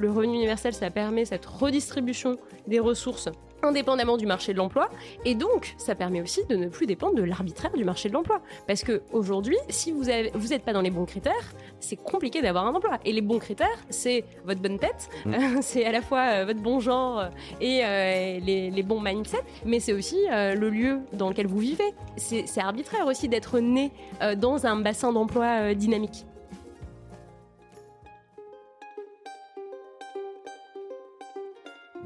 le revenu universel, ça permet cette redistribution des ressources indépendamment du marché de l'emploi. Et donc, ça permet aussi de ne plus dépendre de l'arbitraire du marché de l'emploi. Parce que aujourd'hui, si vous n'êtes vous pas dans les bons critères, c'est compliqué d'avoir un emploi. Et les bons critères, c'est votre bonne tête, Mm. c'est à la fois euh, votre bon genre euh, et euh, les, les bons mindsets, mais c'est aussi le lieu dans lequel vous vivez. C'est arbitraire aussi d'être né dans un bassin d'emploi dynamique.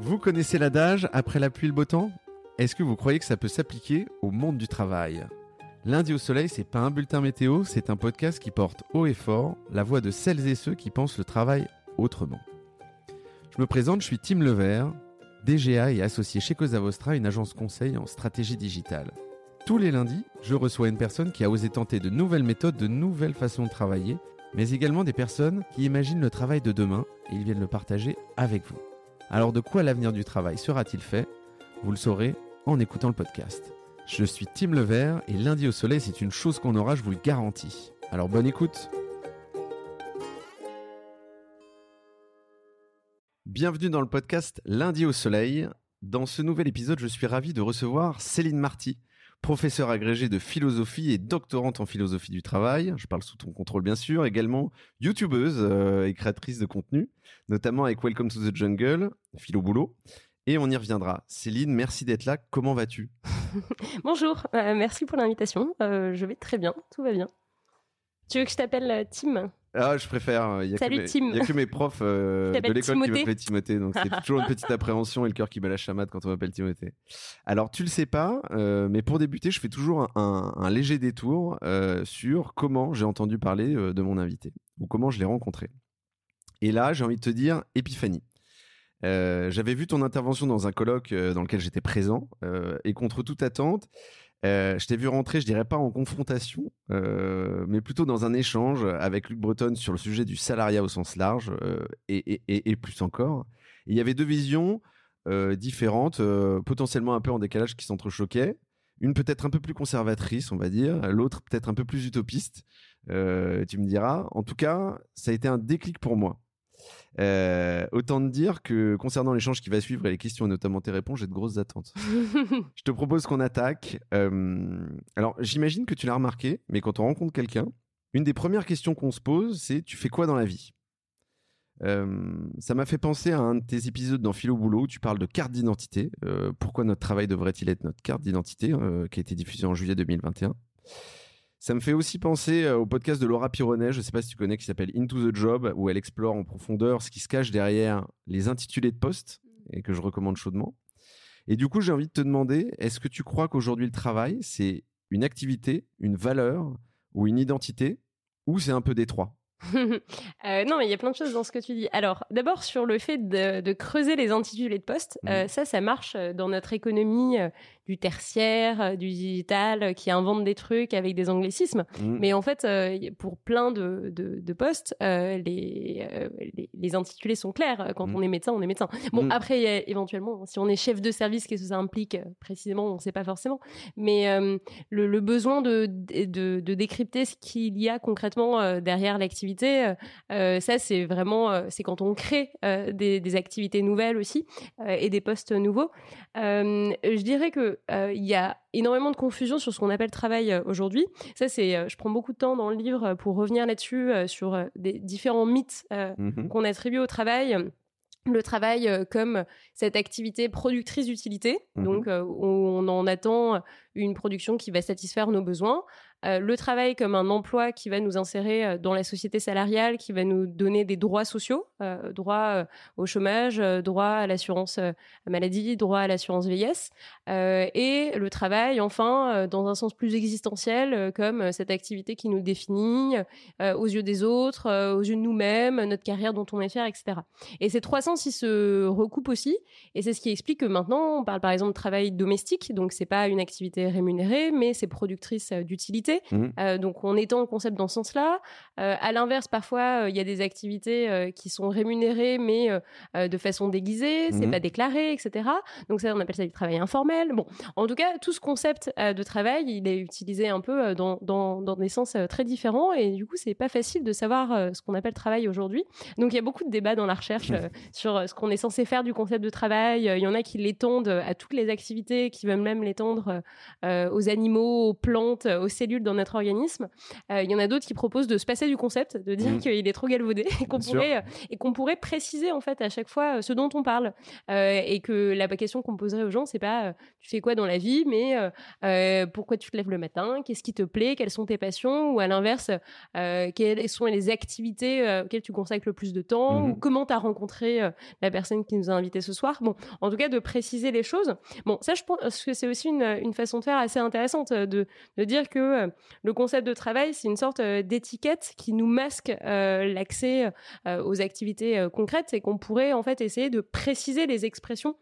Vous connaissez l'adage après la pluie le beau temps? Est-ce que vous croyez que ça peut s'appliquer au monde du travail? Lundi au soleil, c'est pas un bulletin météo, c'est un podcast qui porte haut et fort la voix de celles et ceux qui pensent le travail autrement. Je me présente, je suis Tim Levert, DGA et associé chez Cosa Vostra, une agence conseil en stratégie digitale. Tous les lundis, je reçois une personne qui a osé tenter de nouvelles méthodes, de nouvelles façons de travailler, mais également des personnes qui imaginent le travail de demain et ils viennent le partager avec vous. Alors de quoi l'avenir du travail sera-t-il fait? Vous le saurez en écoutant le podcast. Je suis Tim Levert et lundi au soleil c'est une chose qu'on aura, je vous le garantis. Alors bonne écoute Bienvenue dans le podcast Lundi au soleil. Dans ce nouvel épisode, je suis ravi de recevoir Céline Marty, professeure agrégée de philosophie et doctorante en philosophie du travail. Je parle sous ton contrôle bien sûr, également youtubeuse euh, et créatrice de contenu, notamment avec Welcome to the Jungle, Philo Boulot. Et on y reviendra. Céline, merci d'être là. Comment vas-tu? Bonjour, euh, merci pour l'invitation. Euh, je vais très bien, tout va bien. Tu veux que je t'appelle Tim? Ah, je préfère. Il y a Salut, que mes, Tim. Il y a que mes profs euh, de l'école qui m'appellent Timothée, donc c'est toujours une petite appréhension et le cœur qui bat la chamade quand on m'appelle Timothée. Alors, tu le sais pas, euh, mais pour débuter, je fais toujours un, un- un léger détour euh, sur comment j'ai entendu parler euh, de mon invité ou comment je l'ai rencontré. Et là, j'ai envie de te dire épiphanie. Euh, J'avais vu ton intervention dans un colloque euh, dans lequel j'étais présent euh, et contre toute attente, euh, je t'ai vu rentrer, je dirais pas en confrontation, euh, mais plutôt dans un échange avec Luc Breton sur le sujet du salariat au sens large euh, et, plus encore. Il y avait deux visions différentes, potentiellement un peu en décalage qui s'entrechoquaient. Une peut-être un peu plus conservatrice, on va dire, l'autre peut-être un peu plus utopiste. Tu me diras. En tout cas, ça a été un déclic pour moi. Euh, autant te dire que concernant l'échange qui va suivre et les questions et notamment tes réponses, j'ai de grosses attentes. Je te propose qu'on attaque. Euh, alors, j'imagine que tu l'as remarqué, mais quand on rencontre quelqu'un, une des premières questions qu'on se pose, c'est tu fais quoi dans la vie? Euh, Ça m'a fait penser à un de tes épisodes dans Philo Boulot où tu parles de carte d'identité. Pourquoi notre travail devrait-il être notre carte d'identité, qui a été diffusée en juillet 2021 ça me fait aussi penser euh, au podcast de Laura Pironet, je sais pas si tu connais, qui s'appelle Into the Job, où elle explore en profondeur ce qui se cache derrière les intitulés de poste, et que je recommande chaudement. Et du coup, j'ai envie de te demander, est-ce que tu crois qu'aujourd'hui le travail, c'est une activité, une valeur ou une identité, ou c'est un peu détroit Euh, non, mais il y a plein de choses dans ce que tu dis. Alors, d'abord sur le fait de, de creuser les intitulés de poste, Mhm. euh, ça, ça marche dans notre économie du tertiaire, euh, du digital, euh, qui invente des trucs avec des anglicismes. Mm. Mais en fait, euh, pour plein de, de, de postes, les, les, les intitulés sont clairs. Quand Mm. on est médecin, on est médecin. Bon, Mm. après, y a- éventuellement, si on est chef de service, qu'est-ce que ça implique précisément On ne sait pas forcément. Mais le, le besoin de, de, de décrypter ce qu'il y a concrètement derrière l'activité, ça, c'est vraiment, c'est quand on crée des, des activités nouvelles aussi et des postes nouveaux. Je dirais que euh, il y a énormément de confusion sur ce qu'on appelle travail euh, aujourd'hui. Ça, c'est, euh, je prends beaucoup de temps dans le livre pour revenir là-dessus sur des différents mythes Mhm. qu'on attribue au travail. Le travail euh, comme cette activité productrice d'utilité, Mhm. donc euh, on en attend une production qui va satisfaire nos besoins. Euh, le travail comme un emploi qui va nous insérer euh, dans la société salariale, qui va nous donner des droits sociaux, euh, droit euh, au chômage, droit à l'assurance maladie, droit à l'assurance vieillesse, et le travail enfin dans un sens plus existentiel comme cette activité qui nous définit aux yeux des autres, aux yeux de nous-mêmes, notre carrière dont on est fier, etc. Et ces trois sens, ils se recoupent aussi, et c'est ce qui explique que maintenant on parle par exemple de travail domestique, donc c'est pas une activité rémunérée, mais c'est productrice d'utilité Mmh. donc, on étend le concept dans ce sens-là. à l'inverse, parfois, il y a des activités qui sont rémunérées, mais de façon déguisée, c'est pas déclaré, etc. Donc, ça, on appelle ça du travail informel. Bon, en tout cas, tout ce concept de travail, il est utilisé un peu dans, dans, dans des sens très différents. Et du coup, c'est pas facile de savoir ce qu'on appelle travail aujourd'hui. Donc, il y a beaucoup de débats dans la recherche sur ce qu'on est censé faire du concept de travail. Il y en a qui l'étendent à toutes les activités, qui veulent même l'étendre euh, aux animaux, aux plantes, aux cellules dans notre organisme. Euh, il y en a d'autres qui proposent de se passer du concept, de dire mmh. qu'il est trop galvaudé et qu'on pourrait, euh, et qu'on pourrait préciser en fait à chaque fois ce dont on parle. et que la question qu'on poserait aux gens, c'est pas tu fais quoi dans la vie, mais pourquoi tu te lèves le matin, qu'est-ce qui te plaît, quelles sont tes passions, ou à l'inverse, quelles sont les activités auxquelles tu consacres le plus de temps, mmh. ou comment tu as rencontré la personne qui nous a invités ce soir? Bon, en tout cas, de préciser les choses. Bon, ça, je pense que c'est aussi une, une, façon de faire assez intéressante euh, de, de dire que euh, le concept de travail, c'est une sorte euh, d'étiquette qui nous masque l'accès aux activités concrètes et qu'on pourrait en fait essayer de préciser les expressions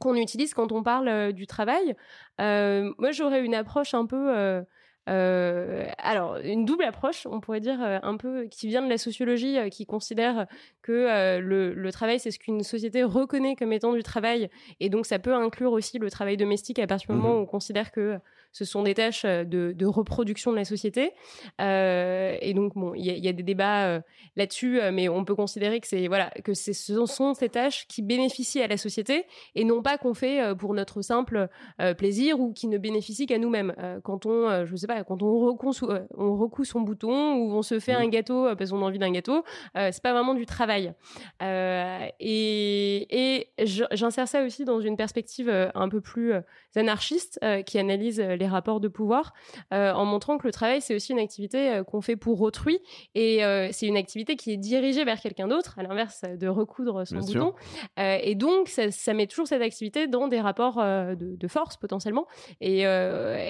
qu'on utilise quand on parle du travail. moi, j'aurais une approche un peu euh, alors, une double approche, on pourrait dire, euh, un peu qui vient de la sociologie, euh, qui considère que le, travail, c'est ce qu'une société reconnaît comme étant du travail, et donc ça peut inclure aussi le travail domestique à partir du moment mmh où on considère que ce sont des tâches de, reproduction de la société. et donc, bon, il y, a des débats là-dessus, mais on peut considérer que c'est voilà que ce sont ces tâches qui bénéficient à la société et non pas qu'on fait pour notre simple plaisir ou qui ne bénéficient qu'à nous-mêmes. quand on, je sais pas, quand on recoue, on recoue son bouton ou on se fait un gâteau parce qu'on a envie d'un gâteau, c'est pas vraiment du travail. et, j'insère ça aussi dans une perspective un peu plus anarchiste qui analyse les rapports de pouvoir en montrant que le travail c'est aussi une activité qu'on fait pour autrui et c'est une activité qui est dirigée vers quelqu'un d'autre, à l'inverse de recoudre son bouton. et donc ça, met toujours cette activité dans des rapports de, force potentiellement et,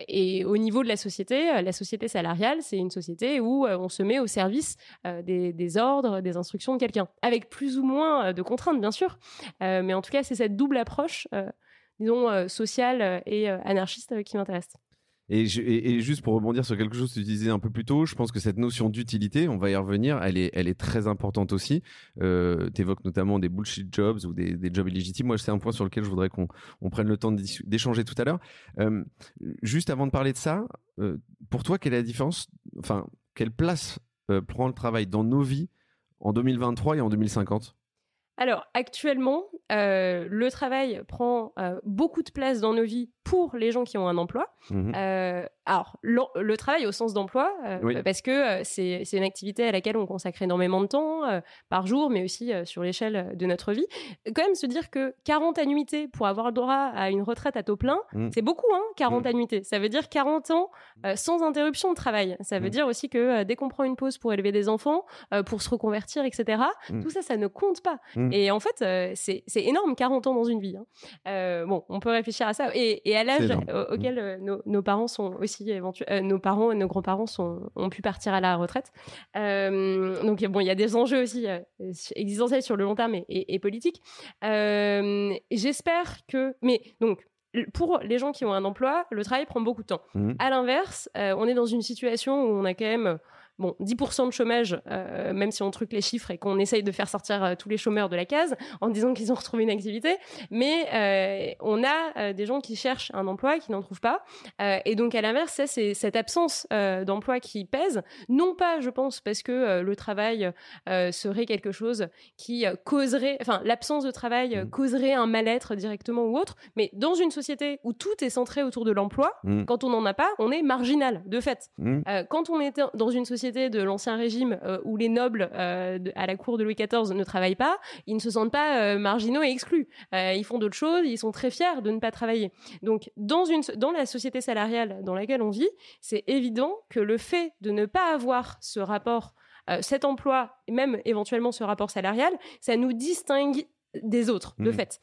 et au niveau de la société euh, la société salariale, c'est une société où euh, on se met au service euh, des, ordres, des instructions de quelqu'un, avec plus ou moins de contraintes, bien sûr. mais en tout cas, c'est cette double approche, disons, sociale et anarchiste qui m'intéresse. Et, juste pour rebondir sur quelque chose que tu disais un peu plus tôt, je pense que cette notion d'utilité, on va y revenir, elle est, très importante aussi. Euh, tu évoques notamment des bullshit jobs ou des, jobs illégitimes. Moi, c'est un point sur lequel je voudrais qu'on prenne le temps d'échanger tout à l'heure. Euh, juste avant de parler de ça, euh, pour toi, quelle est la différence Enfin, quelle place prend le travail dans nos vies en 2023 et en 2050 alors actuellement, le travail prend beaucoup de place dans nos vies pour les gens qui ont un emploi. Mmh alors, le, travail au sens d'emploi, euh, parce que euh, c'est une activité à laquelle on consacre énormément de temps euh, par jour, mais aussi sur l'échelle de notre vie. Quand même se dire que 40 annuités pour avoir le droit à une retraite à taux plein, mmh. c'est beaucoup, hein, 40 mmh. annuités. Ça veut dire 40 ans sans interruption de travail. Ça veut dire aussi que dès qu'on prend une pause pour élever des enfants, pour se reconvertir, etc., tout ça, ça ne compte pas. Et en fait, c'est énorme, 40 ans dans une vie. Hein. bon, on peut réfléchir à ça. Et, à l'âge auquel nos parents sont aussi euh, nos parents et nos grands-parents ont pu partir à la retraite. Euh, donc bon, il y a des enjeux aussi euh, existentiels sur le long terme et, politiques. J'espère que, mais donc pour les gens qui ont un emploi, le travail prend beaucoup de temps. Mmh. À l'inverse, on est dans une situation où on a quand même bon, 10% de chômage, euh, même si on truque les chiffres et qu'on essaye de faire sortir euh, tous les chômeurs de la case en disant qu'ils ont retrouvé une activité, mais euh, on a des gens qui cherchent un emploi qui n'en trouvent pas. et donc, à l'inverse, c'est cette absence d'emploi qui pèse, non pas, je pense, parce que le travail serait quelque chose qui causerait, enfin, l'absence de travail mmh. causerait un mal-être directement ou autre, mais dans une société où tout est centré autour de l'emploi, mmh. quand on n'en a pas, on est marginal, de fait. Mmh. quand on est dans une société de l'ancien régime euh, où les nobles euh, à la cour de Louis XIV ne travaillent pas, ils ne se sentent pas euh, marginaux et exclus. ils font d'autres choses, ils sont très fiers de ne pas travailler. Donc, dans, une, dans la société salariale dans laquelle on vit, c'est évident que le fait de ne pas avoir ce rapport, cet emploi, et même éventuellement ce rapport salarial, ça nous distingue des autres, de mmh. fait.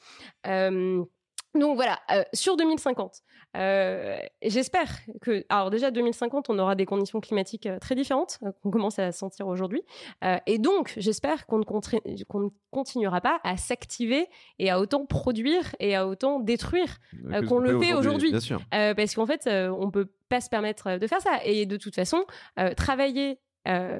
Donc voilà, euh, sur 2050, euh, j'espère que, alors déjà 2050, on aura des conditions climatiques euh, très différentes qu'on commence à sentir aujourd'hui, et donc j'espère qu'on ne, continuera pas à s'activer et à autant produire et à autant détruire qu'on le fait aujourd'hui, parce qu'en fait, on peut pas se permettre de faire ça, et de toute façon, travailler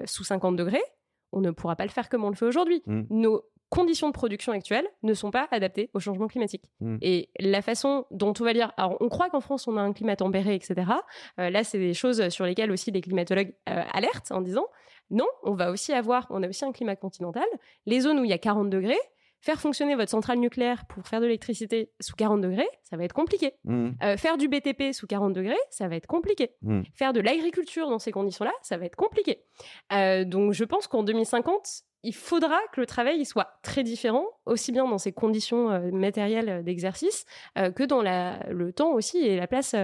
sous 50 degrés, on ne pourra pas le faire comme on le fait aujourd'hui. Mmh. Nos conditions de production actuelles ne sont pas adaptées au changement climatique. Hmm. Et la façon dont on va dire, alors on croit qu'en France on a un climat tempéré, etc. Euh, là, c'est des choses sur lesquelles aussi les climatologues euh, alertent en disant non, on va aussi avoir, on a aussi un climat continental. Les zones où il y a 40 degrés, faire fonctionner votre centrale nucléaire pour faire de l'électricité sous 40 degrés, ça va être compliqué. Hmm. Euh, faire du BTP sous 40 degrés, ça va être compliqué. Hmm. Faire de l'agriculture dans ces conditions-là, ça va être compliqué. donc je pense qu'en 2050, il faudra que le travail soit très différent, aussi bien dans ses conditions euh, matérielles euh, d'exercice euh, que dans le temps aussi et la place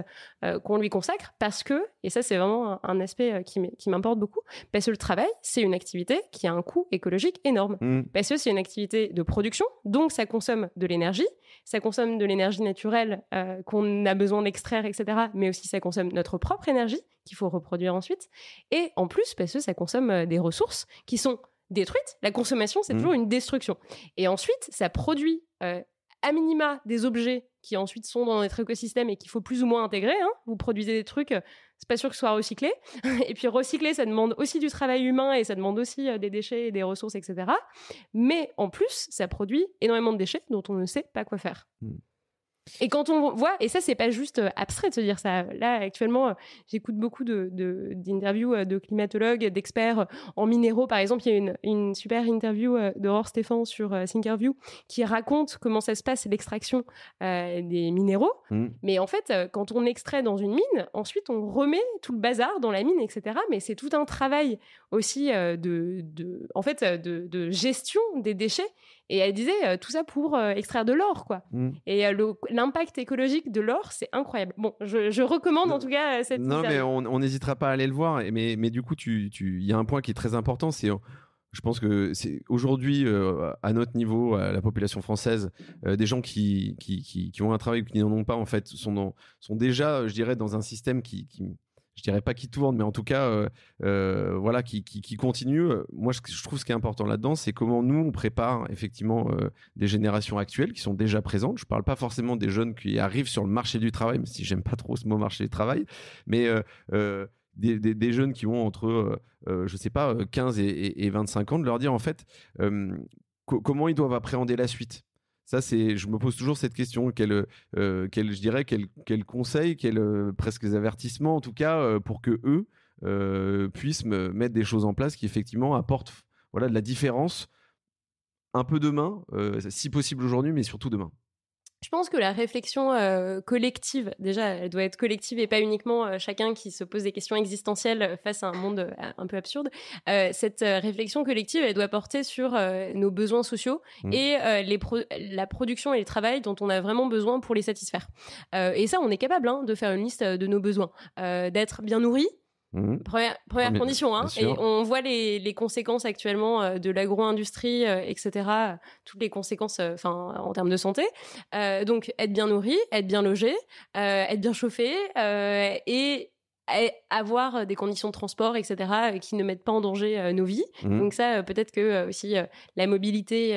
qu'on lui consacre, parce que, et ça c'est vraiment un, aspect qui m'importe beaucoup, parce que le travail, c'est une activité qui a un coût écologique énorme, mmh. parce que c'est une activité de production, donc ça consomme de l'énergie, ça consomme de l'énergie naturelle qu'on a besoin d'extraire, etc., mais aussi ça consomme notre propre énergie qu'il faut reproduire ensuite, et en plus, parce que ça consomme des ressources qui sont détruite. La consommation, c'est mmh. toujours une destruction. Et ensuite, ça produit euh, à minima des objets qui ensuite sont dans notre écosystème et qu'il faut plus ou moins intégrer. Hein. Vous produisez des trucs, euh, c'est pas sûr que ce soit recyclé. et puis recycler, ça demande aussi du travail humain et ça demande aussi euh, des déchets et des ressources, etc. Mais en plus, ça produit énormément de déchets dont on ne sait pas quoi faire. Mmh. Et quand on voit, et ça, c'est pas juste euh, abstrait de se dire ça. Là, actuellement, euh, j'écoute beaucoup d'interviews de, euh, de, climatologues, d'experts en minéraux. Par exemple, il y a une, une super interview d'Aurore Stéphane sur Thinkerview qui raconte comment ça se passe l'extraction des minéraux. Mmh. Mais en fait, quand on extrait dans une mine, ensuite, on remet tout le bazar dans la mine, etc. Mais c'est tout un travail aussi de, de, en fait, de, de gestion des déchets et elle disait euh, tout ça pour euh, extraire de l'or, quoi. Mm. Et euh, l'impact écologique de l'or, c'est incroyable. Bon, je, recommande en tout cas cette. Non, mais on n'hésitera pas à aller le voir. Mais, mais du coup, il tu, y a un point qui est très important, c'est je pense que c'est aujourd'hui, à notre niveau, à la population française, des gens qui, qui, qui, ont un travail ou qui n'en ont pas, en fait, sont, sont déjà, je dirais, dans un système qui, je dirais pas qui tourne, mais en tout cas, euh, euh, voilà, qui, qui, continue. Moi, je, trouve ce qui est important là-dedans, c'est comment nous on prépare effectivement euh, des générations actuelles qui sont déjà présentes. Je parle pas forcément des jeunes qui arrivent sur le marché du travail, même si j'aime pas trop ce mot marché du travail, mais des, jeunes qui ont entre, je sais pas, 15 et, et, 25 ans, de leur dire en fait comment ils doivent appréhender la suite je me pose toujours cette question. Quel, euh, quel conseil, quel euh, presque avertissements, en tout cas, euh, pour que eux puissent me mettre des choses en place qui effectivement apportent, voilà, de la différence, un peu demain, si possible aujourd'hui, mais surtout demain. Je pense que la réflexion euh, collective, déjà, elle doit être collective et pas uniquement euh, chacun qui se pose des questions existentielles face à un monde euh, un peu absurde. cette réflexion collective, elle doit porter sur nos besoins sociaux mmh. et les la production et le travail dont on a vraiment besoin pour les satisfaire. et ça, on est capable hein, de faire une liste de nos besoins, d'être bien nourri, Mmh. Première, première condition, hein. et on voit les, les conséquences actuellement euh, de l'agro-industrie, euh, etc. Toutes les conséquences, euh, enfin, en termes de santé. donc, être bien nourri, être bien logé, être bien chauffé, et avoir euh, des conditions de transport, etc., euh, qui ne mettent pas en danger euh, nos vies. Mmh. Donc ça, peut-être que aussi la mobilité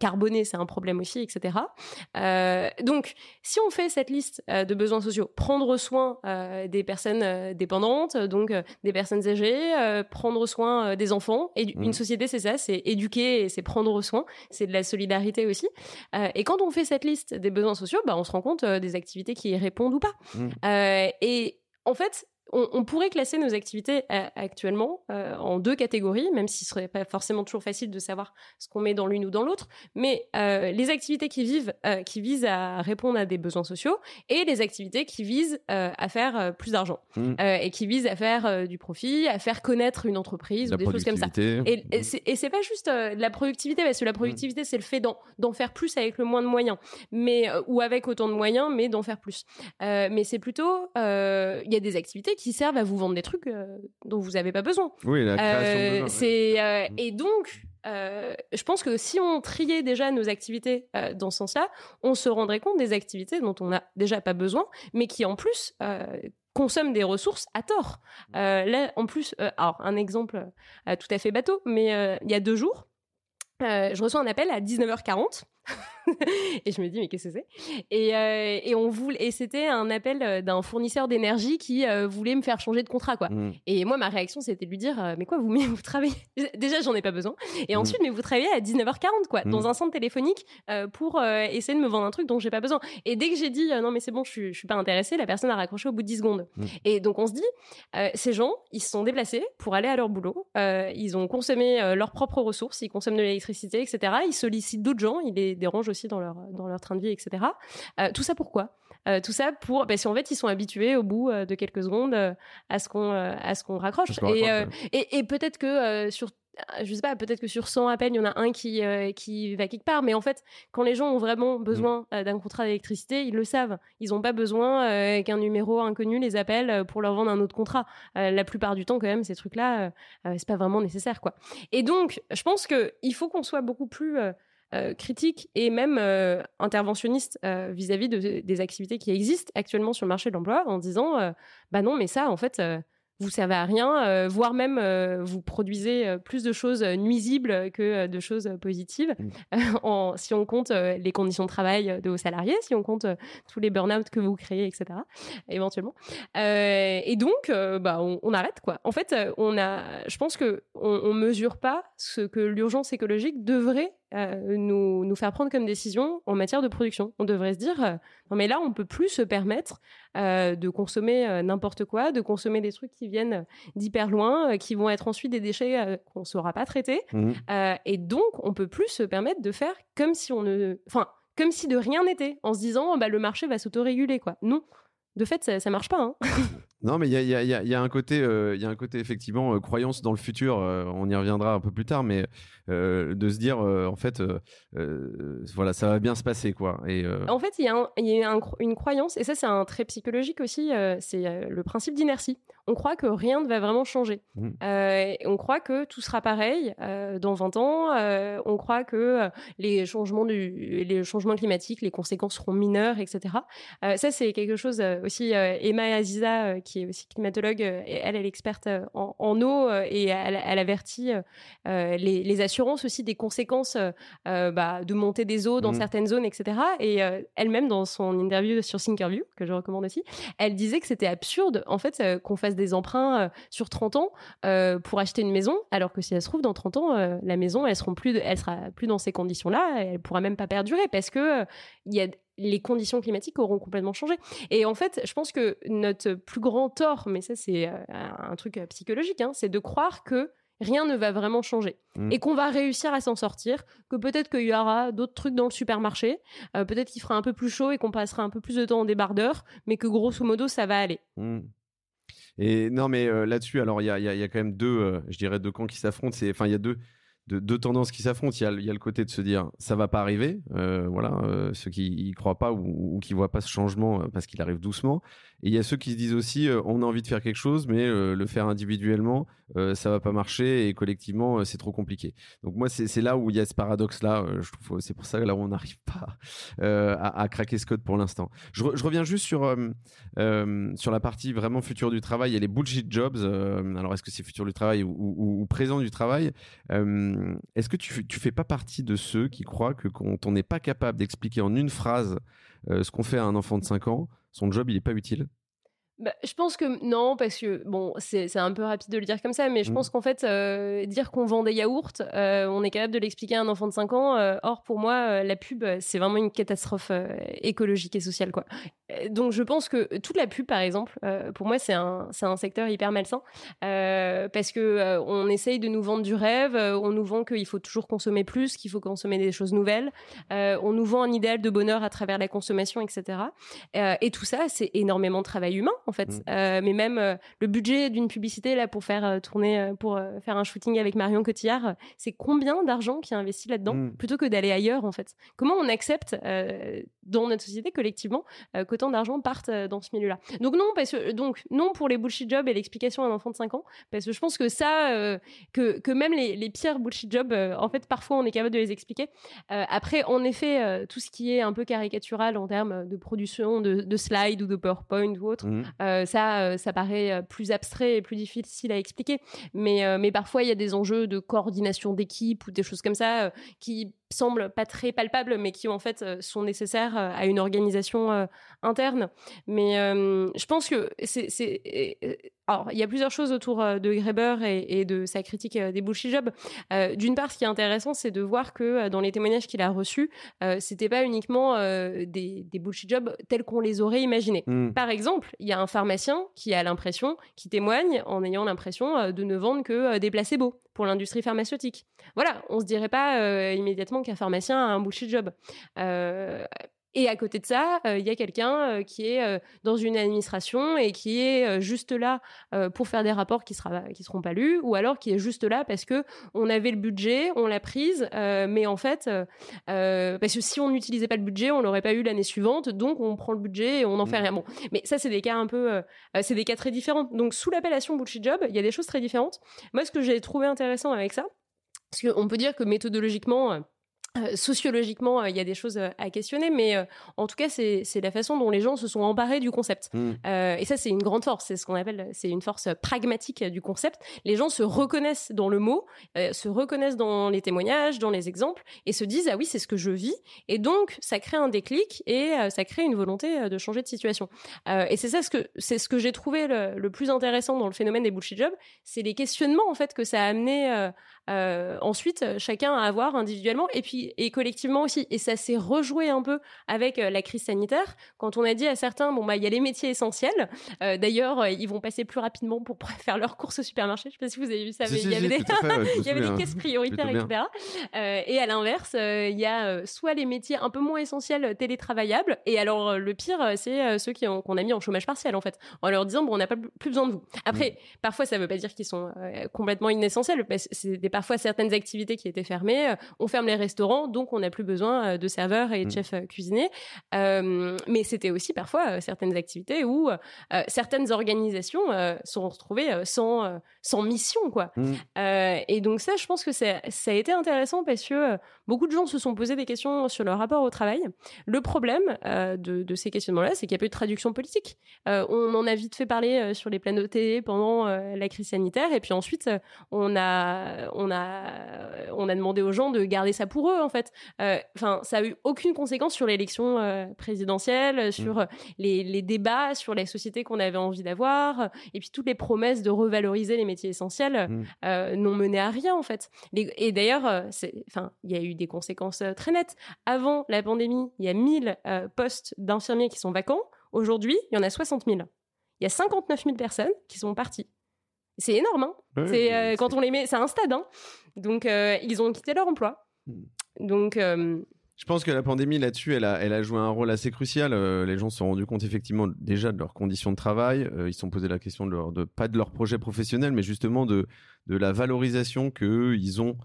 carbonée, c'est un problème aussi, etc. donc, si on fait cette liste de besoins sociaux, prendre soin des personnes dépendantes, donc des personnes âgées, prendre soin des enfants, et une mmh. société, c'est ça, c'est éduquer et c'est prendre soin, c'est de la solidarité aussi. et quand on fait cette liste des besoins sociaux, bah, on se rend compte des activités qui y répondent ou pas. Mmh. et en fait, on, pourrait classer nos activités euh, actuellement euh, en deux catégories, même s'il serait pas forcément toujours facile de savoir ce qu'on met dans l'une ou dans l'autre. Mais euh, les activités qui vivent, qui visent à répondre à des besoins sociaux, et les activités qui visent à faire plus d'argent mmh. et qui visent à faire du profit, à faire connaître une entreprise ou des choses comme ça. Et, et c'est pas juste de la productivité, parce que la mmh. productivité c'est le fait d'en faire plus avec le moins de moyens, mais ou avec autant de moyens, mais d'en faire plus. mais c'est plutôt, il y a des activités qui servent à vous vendre des trucs euh, dont vous n'avez pas besoin. Oui, la création euh, C'est euh, et donc je pense que si on triait déjà nos activités dans ce sens-là, on se rendrait compte des activités dont on n'a déjà pas besoin, mais qui en plus consomment des ressources à tort. là, en plus, alors un exemple tout à fait bateau, mais il y a deux jours, je reçois un appel à 19h40 et je me dis mais qu'est-ce que c'est? Et, euh, et on voulait et c'était un appel euh, d'un fournisseur d'énergie qui euh, voulait me faire changer de contrat quoi. Mmh. Et moi ma réaction c'était de lui dire mais quoi vous mais vous travaillez déjà j'en ai pas besoin et mmh. ensuite mais vous travaillez à 19h40 quoi dans mmh. un centre téléphonique pour essayer de me vendre un truc dont j'ai pas besoin. Et dès que j'ai dit non mais c'est bon je suis, je suis pas intéressée la personne a raccroché au bout de 10 secondes. Et donc on se dit ces gens ils se sont déplacés pour aller à leur boulot ils ont consommé leurs propres ressources ils consomment de l'électricité etc. Ils sollicitent d'autres gens ils les dérangent aussi dans leur, dans leur train de vie, etc. Euh, tout ça pourquoi euh, tout ça pour parce qu'en fait ils sont habitués au bout euh, de quelques secondes à ce qu'on à ce qu'on raccroche et, et, et peut-être que sur je sais pas, peut-être que sur 100 appels, il y en a un qui, qui va quelque part. Mais en fait, quand les gens ont vraiment besoin mmh. d'un contrat d'électricité, ils le savent. Ils n'ont pas besoin qu'un numéro inconnu les appelle pour leur vendre un autre contrat. la plupart du temps, quand même, ces trucs-là, c'est pas vraiment nécessaire, quoi. Et donc, je pense qu'il faut qu'on soit beaucoup plus euh, critique et même euh, interventionniste euh, vis-à-vis de, des activités qui existent actuellement sur le marché de l'emploi en disant bah non mais ça en fait vous servez à rien, voire même vous produisez plus de choses nuisibles que de choses positives. Mmh. en, si on compte les conditions de travail de vos salariés, si on compte tous les burn-out que vous créez, etc. Éventuellement. et donc, bah, on, arrête quoi. En fait, on a, je pense que on, on mesure pas ce que l'urgence écologique devrait euh, nous, nous faire prendre comme décision en matière de production. On devrait se dire, euh, non mais là, on peut plus se permettre euh, de consommer n'importe quoi, de consommer des trucs qui viennent d'hyper loin, qui vont être ensuite des déchets qu'on ne saura pas traiter. Mmh. et donc, on peut plus se permettre de faire comme si on ne... Enfin, comme si de rien n'était, en se disant, bah, le marché va s'autoréguler, quoi. Non, de fait, ça, ça marche pas. Hein. Non, mais il y a, un côté, il y a un côté effectivement croyance dans le futur. on y reviendra un peu plus tard, mais euh, de se dire euh, en fait euh, voilà ça va bien se passer quoi et en fait il y a, une croyance et ça c'est un trait psychologique aussi c'est le principe d'inertie on croit que rien ne va vraiment changer mmh. on croit que tout sera pareil dans 20 ans on croit que les changements du les changements climatiques les conséquences seront mineures etc ça c'est quelque chose aussi Emma Aziza qui est aussi climatologue elle elle est experte en, eau et elle, avertit les, les aussi des conséquences euh, euh, bah, de montée des eaux dans mmh. certaines zones, etc. Et euh, elle-même, dans son interview sur Thinkerview, que je recommande aussi, elle disait que c'était absurde, en fait, qu'on fasse des emprunts sur 30 ans pour acheter une maison, alors que si elle se trouve dans 30 ans, la maison, elle, seront plus elle sera plus dans ces conditions-là, elle pourra même pas perdurer parce que il y a les conditions climatiques auront complètement changé. Et en fait, je pense que notre plus grand tort, mais ça c'est un truc psychologique, hein, c'est de croire que rien ne va vraiment changer. Mm. Et qu'on va réussir à s'en sortir, que peut-être qu'il y aura d'autres trucs dans le supermarché, euh, peut-être qu'il fera un peu plus chaud et qu'on passera un peu plus de temps en débardeur, mais que grosso modo, ça va aller. Mm. Et non, mais euh, là-dessus, alors il y a, quand même deux, euh, je dirais, deux camps qui s'affrontent. Enfin, il y a deux, deux, tendances qui s'affrontent. Il y, a, le côté de se dire ça va pas arriver, voilà, ceux qui y croient pas ou, ou qui voient pas ce changement parce qu'il arrive doucement. Et il y a ceux qui se disent aussi, euh, on a envie de faire quelque chose, mais euh, le faire individuellement, euh, ça va pas marcher et collectivement, c'est trop compliqué. Donc moi, c'est là où il y a ce paradoxe-là. c'est pour ça que là, on n'arrive pas à, craquer ce code pour l'instant. Je, reviens juste sur sur la partie vraiment futur du travail et les bullshit jobs. alors, est-ce que c'est futur du travail ou, présent du travail Est-ce que tu, tu fais pas partie de ceux qui croient que quand on n'est pas capable d'expliquer en une phrase ce qu'on fait à un enfant de 5 ans, son job, il n'est pas utile bah, je pense que non, parce que bon, c'est un peu rapide de le dire comme ça, mais je mmh. pense qu'en fait, euh, dire qu'on vend des yaourts, euh, on est capable de l'expliquer à un enfant de 5 ans. Euh, or, pour moi, la pub, c'est vraiment une catastrophe écologique et sociale, quoi. Donc, je pense que toute la pub, par exemple, pour moi, c'est un, un secteur hyper malsain, parce que on essaye de nous vendre du rêve, on nous vend qu'il faut toujours consommer plus, qu'il faut consommer des choses nouvelles, on nous vend un idéal de bonheur à travers la consommation, etc. et tout ça, c'est énormément de travail humain en fait. Mmh. Euh, mais même euh, le budget d'une publicité là pour faire euh, tourner, pour faire un shooting avec Marion Cotillard, c'est combien d'argent qui est investi là-dedans mmh. plutôt que d'aller ailleurs en fait? Comment on accepte dans notre société collectivement qu'autant d'argent parte dans ce milieu-là? Donc non, parce que, donc non pour les bullshit jobs et l'explication à un enfant de 5 ans, parce que je pense que ça, que, que même les, les pires bullshit jobs, en fait, parfois on est capable de les expliquer. après, en effet, tout ce qui est un peu caricatural en termes de production de, de slides ou de PowerPoint ou autre, mmh. Ça, ça paraît plus abstrait et plus difficile à expliquer. Mais, mais parfois, il y a des enjeux de coordination d'équipe ou des choses comme ça qui semblent pas très palpables, mais qui en fait sont nécessaires à une organisation interne. Mais je pense que c'est alors, il y a plusieurs choses autour de Greber et, de sa critique des bullshit jobs. D'une part, ce qui est intéressant, c'est de voir que dans les témoignages qu'il a reçus, c'était pas uniquement des, des, bullshit jobs tels qu'on les aurait imaginés. Mmh. Par exemple, il y a un pharmacien qui a l'impression, qui témoigne en ayant l'impression de ne vendre que des placebos pour l'industrie pharmaceutique. Voilà, on se dirait pas immédiatement qu'un pharmacien a un bullshit job. Et à côté de ça, euh, il y a quelqu'un euh, qui est euh, dans une administration et qui est juste là pour faire des rapports qui ne qui seront pas lus, ou alors qui est juste là parce que on avait le budget, on l'a prise, mais en fait, parce que si on n'utilisait pas le budget, on l'aurait pas eu l'année suivante, donc on prend le budget et on n'en fait mmh. rien. Bon, mais ça c'est des cas un peu, c'est des cas très différents. Donc sous l'appellation bullshit job, il y a des choses très différentes. Moi, ce que j'ai trouvé intéressant avec ça, parce qu'on peut dire que méthodologiquement sociologiquement, euh, il y a des choses euh, à questionner, mais en tout cas, c'est la façon dont les gens se sont emparés du concept. Mmh. et ça, c'est une grande force. C'est ce qu'on appelle, c'est une force pragmatique du concept. Les gens se reconnaissent dans le mot, se reconnaissent dans les témoignages, dans les exemples, et se disent ah oui, c'est ce que je vis. Et donc, ça crée un déclic et ça crée une volonté de changer de situation. et c'est ça ce que c'est ce que j'ai trouvé le, le, plus intéressant dans le phénomène des bullshit jobs, c'est les questionnements en fait que ça a amené euh, ensuite, chacun à avoir individuellement et puis et collectivement aussi. Et ça s'est rejoué un peu avec euh, la crise sanitaire quand on a dit à certains bon bah il y a les métiers essentiels. Euh, D'ailleurs, ils vont passer plus rapidement pour faire leurs courses au supermarché. Je sais pas si vous avez vu ça, mais il y avait des il y avait des caisses prioritaires, etc. Euh, et à l'inverse, il y a soit les métiers un peu moins essentiels télétravaillables. Et alors le pire, c'est ceux qui qu'on a mis en chômage partiel en fait, en leur disant bon on n'a pas plus besoin de vous. Après, parfois ça veut pas dire qu'ils sont complètement inessentiels. C'est des parfois certaines activités qui étaient fermées. Euh, on ferme les restaurants, donc on n'a plus besoin euh, de serveurs et de mmh. chefs euh, cuisiniers. mais c'était aussi parfois certaines activités où certaines organisations sont retrouvées sans, sans mission. quoi. Mmh. et donc ça, je pense que ça, ça a été intéressant parce que beaucoup de gens se sont posé des questions sur leur rapport au travail. Le problème de, de, ces questionnements-là, c'est qu'il n'y a pas eu de traduction politique. on en a vite fait parler sur les plateaux télé pendant la crise sanitaire, et puis ensuite, on a, on on a, on a demandé aux gens de garder ça pour eux, en fait. Euh, enfin, ça a eu aucune conséquence sur l'élection euh, présidentielle, sur mm. les, débats, sur les sociétés qu'on avait envie d'avoir, et puis toutes les promesses de revaloriser les métiers essentiels mm. euh, n'ont mené à rien, en fait. et d'ailleurs, enfin, il y a eu des conséquences très nettes. Avant la pandémie, il y a 1000 postes d'infirmiers qui sont vacants. Aujourd'hui, il y en a 60 000. Il y a 59 000 personnes qui sont parties. C'est énorme, hein c'est euh, quand on les met, c'est un stade, hein Donc euh, ils ont quitté leur emploi. Hmm. Donc euh, je pense que la pandémie là-dessus, elle a, elle a joué un rôle assez crucial. les gens se sont rendus compte effectivement déjà de leurs conditions de travail. ils se sont posé la question de, leur, de pas de leur projet professionnel, mais justement de, de la valorisation qu'ils ont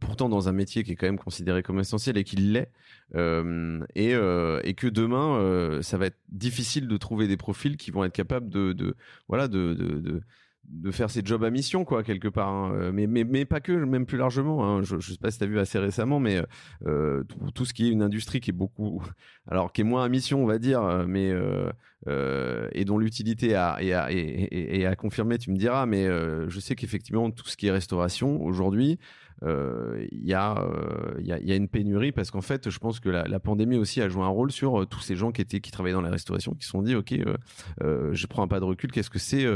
pourtant dans un métier qui est quand même considéré comme essentiel et qui l'est. et, et, que demain, ça va être difficile de trouver des profils qui vont être capables de, de voilà, de, de de faire ses jobs à mission quoi quelque part hein. euh, mais, mais mais pas que même plus largement hein. je, je sais pas si tu as vu assez récemment mais euh, tout, ce qui est une industrie qui est beaucoup alors qui est moins à mission on va dire mais euh, et dont l'utilité est à, et à, confirmer tu me diras mais je sais qu'effectivement tout ce qui est restauration aujourd'hui il y, euh, y, a, y, a, une pénurie parce qu'en fait, je pense que la, pandémie aussi a joué un rôle sur euh, tous ces gens qui étaient qui travaillaient dans la restauration, qui se sont dit, ok, je prends un pas de recul. Qu'est-ce que c'est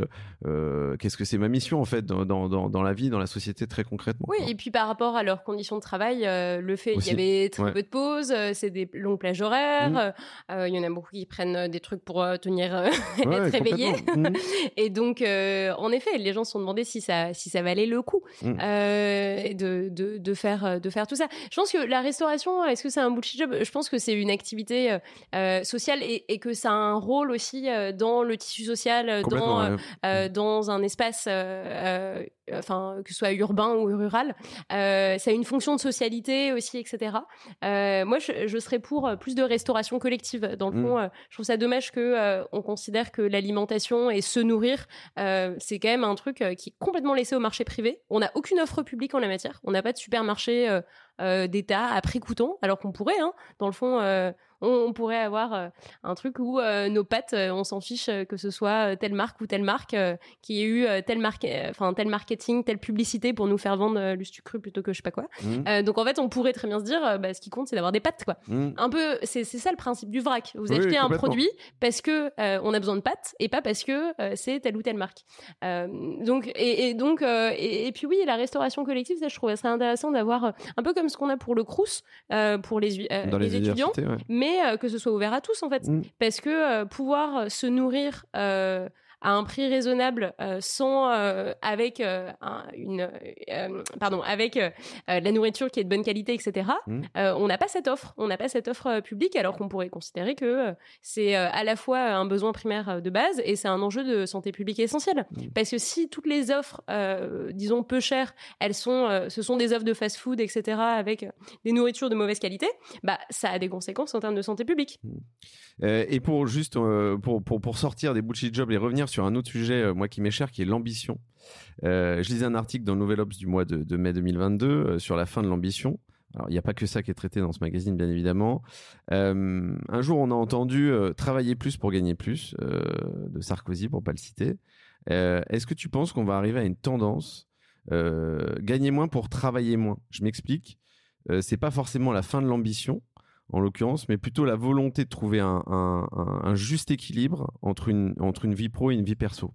Qu'est-ce que c'est ma mission en fait dans, dans, dans, la vie, dans la société très concrètement Oui, et puis par rapport à leurs conditions de travail, le fait qu'il y avait très peu de pauses, c'est des longues plages horaires. Mmh. Il y en a beaucoup qui prennent des trucs pour tenir être réveillés. Mmh. et donc, en effet, les gens se sont demandé si ça si ça valait le coup de de, de, faire, de faire tout ça. Je pense que la restauration, est-ce que c'est un bullshit job? Je pense que c'est une activité sociale et, et, que ça a un rôle aussi dans le tissu social, dans, dans un espace enfin que ce soit urbain ou rural. Euh, ça a une fonction de socialité aussi, etc. Euh, moi, je, je, serais pour euh, plus de restauration collective. Dans le fond, mm. je trouve ça dommage que on considère que l'alimentation et se nourrir, c'est quand même un truc qui est complètement laissé au marché privé. On n'a aucune offre publique en la matière. On n'a pas de supermarché d'État à prix coûtant, alors qu'on pourrait. Hein, dans le fond on, pourrait avoir euh, un truc où euh, nos pâtes, euh, on s'en fiche que ce soit telle marque ou telle marque qui ait eu tel, enfin, tel marketing, telle publicité pour nous faire vendre le cru plutôt que je sais pas quoi. Mmh. donc en fait, on pourrait très bien se dire, bah, ce qui compte, c'est d'avoir des pâtes, quoi. Mmh. Un peu, c'est ça le principe du vrac. Vous achetez un produit parce que on a besoin de pâtes et pas parce que c'est telle ou telle marque. donc et, donc et, puis oui, la restauration collective, ça je trouve ça intéressant d'avoir un peu comme ce qu'on a pour le Crous pour les, les, étudiants, mais euh, que ce soit ouvert à tous en fait. Mm. Parce que euh, pouvoir euh, se nourrir à un prix raisonnable euh, sans euh, avec euh, une pardon avec la nourriture qui est de bonne qualité etc mmh. on n'a pas cette offre on n'a pas cette offre publique alors qu'on pourrait considérer que c'est à la fois un besoin primaire de base et c'est un enjeu de santé publique essentiel mmh. parce que si toutes les offres disons peu chères elles sont ce sont des offres de fast food etc avec des nourritures de mauvaise qualité bah ça a des conséquences en termes de santé publique mmh. et pour juste pour, pour, pour sortir des bullshit jobs et revenir sur un autre sujet, euh, moi qui m'est cher, qui est l'ambition. Euh, je lisais un article dans le Nouvel Obs du mois de, mai 2022 euh, sur la fin de l'ambition. Alors, il n'y a pas que ça qui est traité dans ce magazine, bien évidemment. un jour, on a entendu travailler plus pour gagner plus de Sarkozy, pour pas le citer. Est-ce que tu penses qu'on va arriver à une tendance gagner moins pour travailler moins? Je m'explique. c'est pas forcément la fin de l'ambition, en l'occurrence, mais plutôt la volonté de trouver un, juste équilibre entre une, vie pro et une vie perso.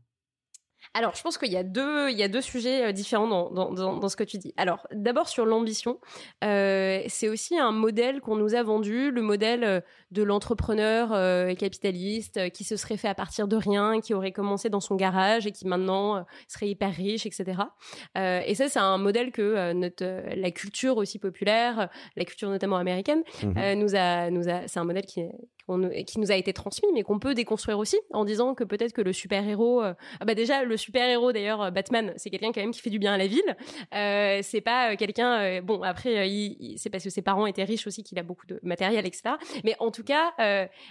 Alors, je pense qu'il y a deux, il y a deux sujets euh, différents dans, dans, ce que tu dis. Alors, d'abord sur l'ambition, euh, c'est aussi un modèle qu'on nous a vendu, le modèle euh, de l'entrepreneur capitaliste qui se serait fait à partir de rien, qui aurait commencé dans son garage et qui maintenant serait hyper riche, etc. et ça, c'est un modèle que notre, la culture aussi populaire, la culture notamment américaine, mmh nous a, nous a, c'est un modèle qui, qui nous a été transmis, mais qu'on peut déconstruire aussi en disant que peut-être que le super héros, ah bah déjà le super héros d'ailleurs, euh, Batman, c'est quelqu'un quand même qui fait du bien à la ville. Euh, c'est pas euh, quelqu'un. bon, après, c'est parce que ses parents étaient riches aussi qu'il a beaucoup de matériel, etc. Mais en tout cas,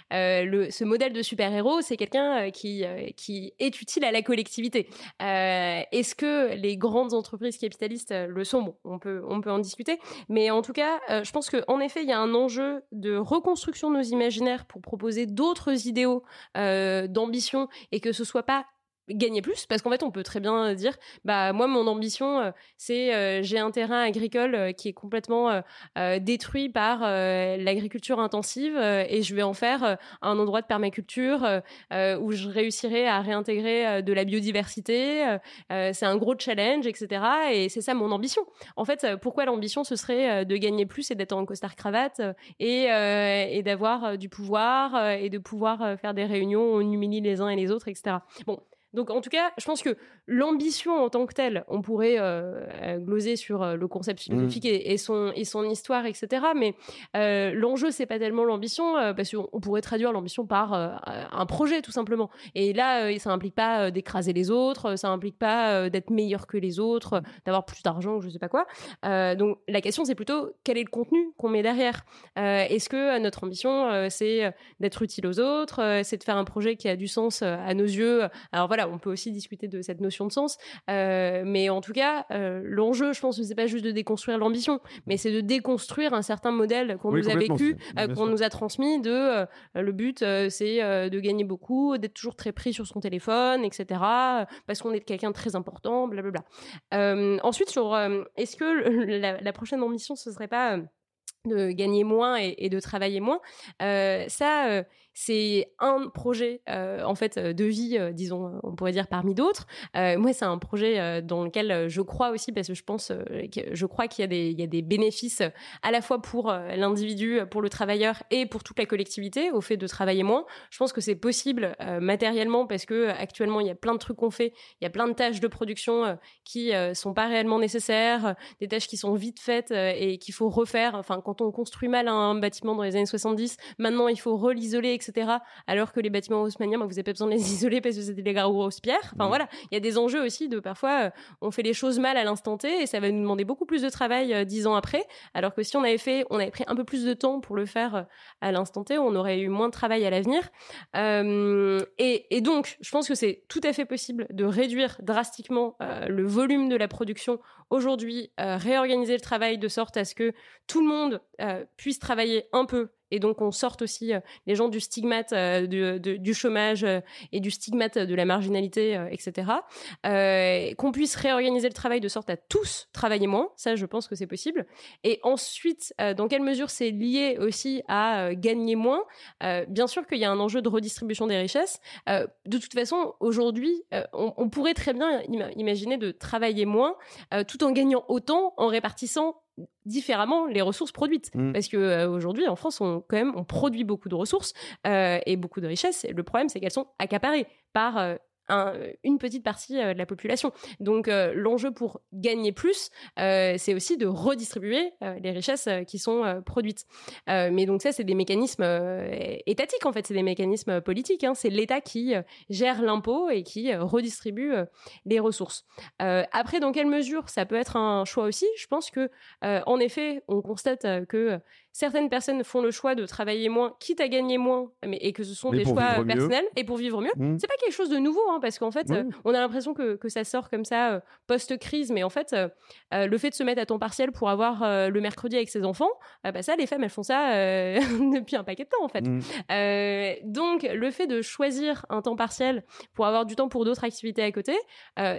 ce modèle de super héros, c'est quelqu'un qui est utile à la collectivité. Est-ce que les grandes entreprises capitalistes le sont? Bon, on peut on peut en discuter. Mais en tout cas, je pense qu'en effet, il y a un enjeu de reconstruction de nos imaginaires pour proposer d'autres idéaux d'ambition et que ce soit pas gagner plus parce qu'en fait on peut très bien dire bah moi mon ambition euh, c'est euh, j'ai un terrain agricole euh, qui est complètement détruit par l'agriculture intensive et je vais en faire un endroit de permaculture où je réussirai à réintégrer de la biodiversité c'est un gros challenge etc et c'est ça mon ambition. En fait pourquoi l'ambition ce serait de gagner plus et d'être en costard cravate et, et d'avoir du pouvoir et de pouvoir faire des réunions où on humilie les uns et les autres etc bon donc en tout cas, je pense que l'ambition en tant que telle, on pourrait euh, euh gloser sur euh, le concept philosophique mmh. et, son, et son histoire, etc. Mais euh, l'enjeu, c'est pas tellement l'ambition, euh, parce qu'on pourrait traduire l'ambition par un projet tout simplement. Et là, ça implique pas d'écraser les autres, ça implique pas d'être meilleur que les autres, d'avoir plus d'argent ou je sais pas quoi. donc la question, c'est plutôt quel est le contenu qu'on met derrière? Est-ce que notre ambition, c'est d'être utile aux autres, c'est de faire un projet qui a du sens à nos yeux? Alors voilà on peut aussi discuter de cette notion de sens. Euh, mais en tout cas, euh, l'enjeu, je pense que c'est pas juste de déconstruire l'ambition, mais c'est de déconstruire un certain modèle qu'on nous a vécu, euh, qu'on nous a transmis de le but, c'est de gagner beaucoup, d'être toujours très pris sur son téléphone, etc. Parce qu'on est quelqu'un de très important, blablabla. ensuite, sur est-ce que la, prochaine ambition, ce serait pas de gagner moins et, de travailler moins. ça, c'est un projet euh, en fait de vie, euh, disons, on pourrait dire parmi d'autres. Euh, moi, c'est un projet dans lequel je crois aussi parce que je pense, je crois qu'il y a des, il y a des bénéfices à la fois pour l'individu, pour le travailleur et pour toute la collectivité au fait de travailler moins. Je pense que c'est possible matériellement parce que actuellement il y a plein de trucs qu'on fait, il y a plein de tâches de production qui sont pas réellement nécessaires, des tâches qui sont vite faites et qu'il faut refaire. Enfin, quand on construit mal un bâtiment dans les années 70, maintenant il faut rel'isoler, etc. Alors que les bâtiments haussmanniens, bah, vous n'avez pas besoin de les isoler parce que c'était des grosses pierres. Enfin voilà, il y a des enjeux aussi de parfois euh, on fait les choses mal à l'instant T et ça va nous demander beaucoup plus de travail euh, dix ans après. Alors que si on avait fait, on avait pris un peu plus de temps pour le faire euh, à l'instant T, on aurait eu moins de travail à l'avenir. et, donc, je pense que c'est tout à fait possible de réduire drastiquement le volume de la production aujourd'hui, réorganiser le travail de sorte à ce que tout le monde puisse travailler un peu et donc on sorte aussi euh, les gens du stigmate euh, du, chômage euh, et du stigmate de la marginalité, etc. qu'on puisse réorganiser le travail de sorte à tous travailler moins, ça je pense que c'est possible. Et ensuite, dans quelle mesure c'est lié aussi à gagner moins? Bien sûr qu'il y a un enjeu de redistribution des richesses. de toute façon, aujourd'hui, on, on, pourrait très bien imaginer de travailler moins tout en gagnant autant en répartissant différemment les ressources produites mm. parce que euh, aujourd'hui en France on quand même on produit beaucoup de ressources euh, et beaucoup de richesses et le problème c'est qu'elles sont accaparées par euh, une petite partie euh, de la population. Donc euh, l'enjeu pour gagner plus, euh, c'est aussi de redistribuer les richesses qui sont produites. mais donc ça, c'est des mécanismes étatiques en fait, c'est des mécanismes politiques. Hein. C'est l'État qui gère l'impôt et qui redistribue les ressources. après, dans quelle mesure ça peut être un choix aussi Je pense que en effet, on constate que certaines personnes font le choix de travailler moins, quitte à gagner moins, mais, et que ce sont des choix personnels et pour vivre mieux. Mmh. C'est pas quelque chose de nouveau, hein, parce qu'en fait, euh, on a l'impression que, que, ça sort comme ça euh, post-crise, mais en fait, euh, le fait de se mettre à temps partiel pour avoir le mercredi avec ses enfants, bah ça, les femmes, elles font ça depuis un paquet de temps, en fait. Mmh. donc, le fait de choisir un temps partiel pour avoir du temps pour d'autres activités à côté,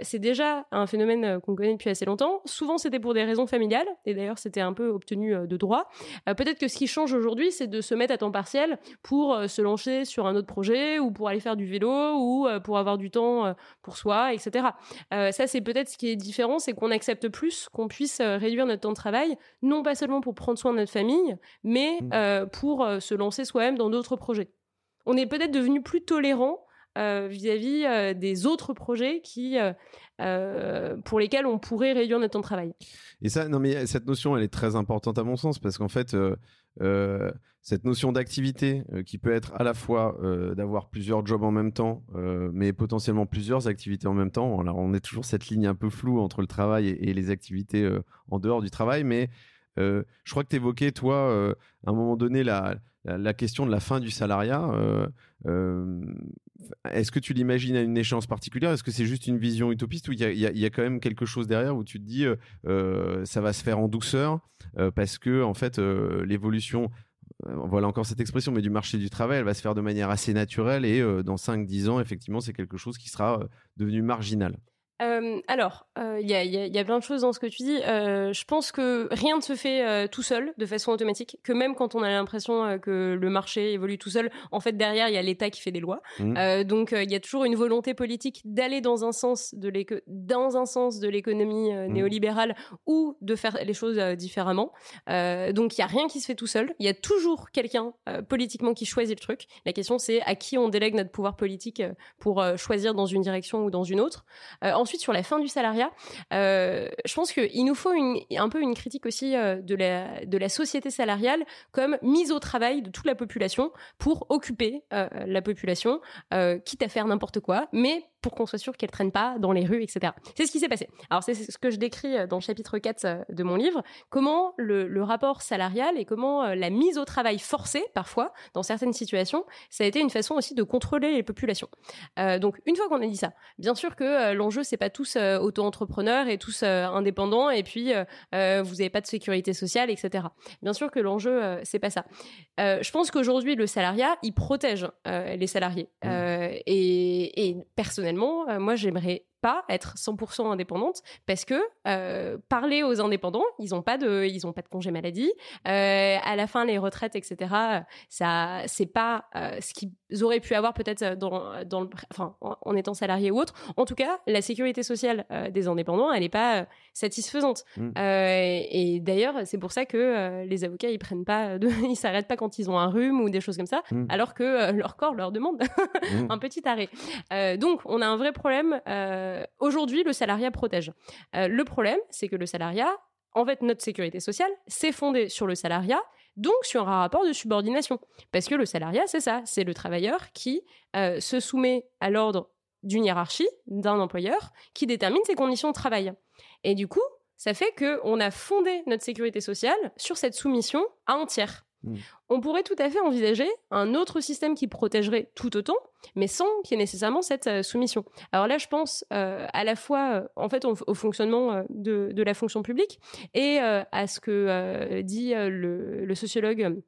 c'est déjà un phénomène qu'on connaît depuis assez longtemps. Souvent, c'était pour des raisons familiales, et d'ailleurs, c'était un peu obtenu de droit. Peut-être que ce qui change aujourd'hui, c'est de se mettre à temps partiel pour euh, se lancer sur un autre projet ou pour aller faire du vélo ou euh, pour avoir du temps euh, pour soi, etc. ça, c'est peut-être ce qui est différent, c'est qu'on accepte plus qu'on puisse réduire notre temps de travail, non pas seulement pour prendre soin de notre famille, mais mmh. pour se lancer soi-même dans d'autres projets. On est peut-être devenu plus tolérant vis-à-vis des autres projets qui euh, pour lesquels on pourrait réduire notre temps de travail. Et ça, non, mais cette notion, elle est très importante à mon sens parce qu'en fait, euh, euh, cette notion d'activité qui peut être à la fois d'avoir plusieurs jobs en même temps, mais potentiellement plusieurs activités en même temps. On est toujours cette ligne un peu floue entre le travail et, les activités en dehors du travail, mais je crois que tu évoquais, toi, à un moment donné, la, question de la fin du salariat. Est-ce que tu l'imagines à une échéance particulière? Est-ce que c'est juste une vision utopiste ou il y, a, quand même quelque chose derrière où tu te dis euh, euh, ça va se faire en douceur euh, parce que en fait l'évolution voilà encore cette expression, mais du marché du travail, elle va se faire de manière assez naturelle et dans 5-10 ans, effectivement, c'est quelque chose qui sera devenu marginal. Euh, alors, il euh, y, a, y, a, plein de choses dans ce que tu dis. Euh, je pense que rien ne se fait tout seul, de façon automatique. Que même quand on a l'impression que le marché évolue tout seul, en fait derrière il y a l'État qui fait des lois. Mmh. donc il y a toujours une volonté politique d'aller dans un sens de dans un sens de l'économie mmh. néolibérale ou de faire les choses différemment. donc il y a rien qui se fait tout seul. Il y a toujours quelqu'un politiquement qui choisit le truc. La question c'est à qui on délègue notre pouvoir politique pour choisir dans une direction ou dans une autre. ensuite sur la fin du salariat, euh, je pense qu'il nous faut un peu une critique aussi euh, de, la, de la société salariale comme mise au travail de toute la population pour occuper euh, la population, quitte à faire n'importe quoi, mais pour qu'on soit sûr qu'elle traîne pas dans les rues, etc. C'est ce qui s'est passé. Alors c'est ce que je décris euh, dans le chapitre 4 euh, de mon livre, comment le, rapport salarial et comment euh, la mise au travail forcée, parfois, dans certaines situations, ça a été une façon aussi de contrôler les populations. donc une fois qu'on a dit ça, bien sûr que l'enjeu c'est pas tous auto-entrepreneurs et tous indépendants et puis vous n'avez pas de sécurité sociale, etc. Bien sûr que l'enjeu c'est pas ça. je pense qu'aujourd'hui le salariat il protège les salariés mmh. et, et personnellement euh, moi, j'aimerais pas être 100% indépendante parce que euh, parler aux indépendants, ils n'ont pas de, ils ont pas de congé maladie. Euh, à la fin, les retraites, etc. Ça, c'est pas euh, ce qu'ils auraient pu avoir peut-être dans, dans le, enfin, en, étant salariés ou autre. En tout cas, la sécurité sociale des indépendants, elle n'est pas satisfaisante. Mmh. et d'ailleurs, c'est pour ça que les avocats, ils prennent pas, de, ils s'arrêtent pas quand ils ont un rhume ou des choses comme ça, mmh. alors que leur corps leur demande mmh. un petit arrêt. donc, on a un vrai problème. Euh, aujourd'hui, le salariat protège. Euh, le problème, c'est que le salariat, en fait, notre sécurité sociale, c'est fondé sur le salariat, donc sur un rapport de subordination. Parce que le salariat, c'est ça, c'est le travailleur qui euh, se soumet à l'ordre d'une hiérarchie, d'un employeur, qui détermine ses conditions de travail. Et du coup, ça fait qu'on a fondé notre sécurité sociale sur cette soumission à un tiers. Hmm. On pourrait tout à fait envisager un autre système qui protégerait tout autant, mais sans qu'il y ait nécessairement cette euh, soumission. Alors là, je pense euh, à la fois euh, en fait au, fonctionnement de, la fonction publique et à ce que dit le sociologue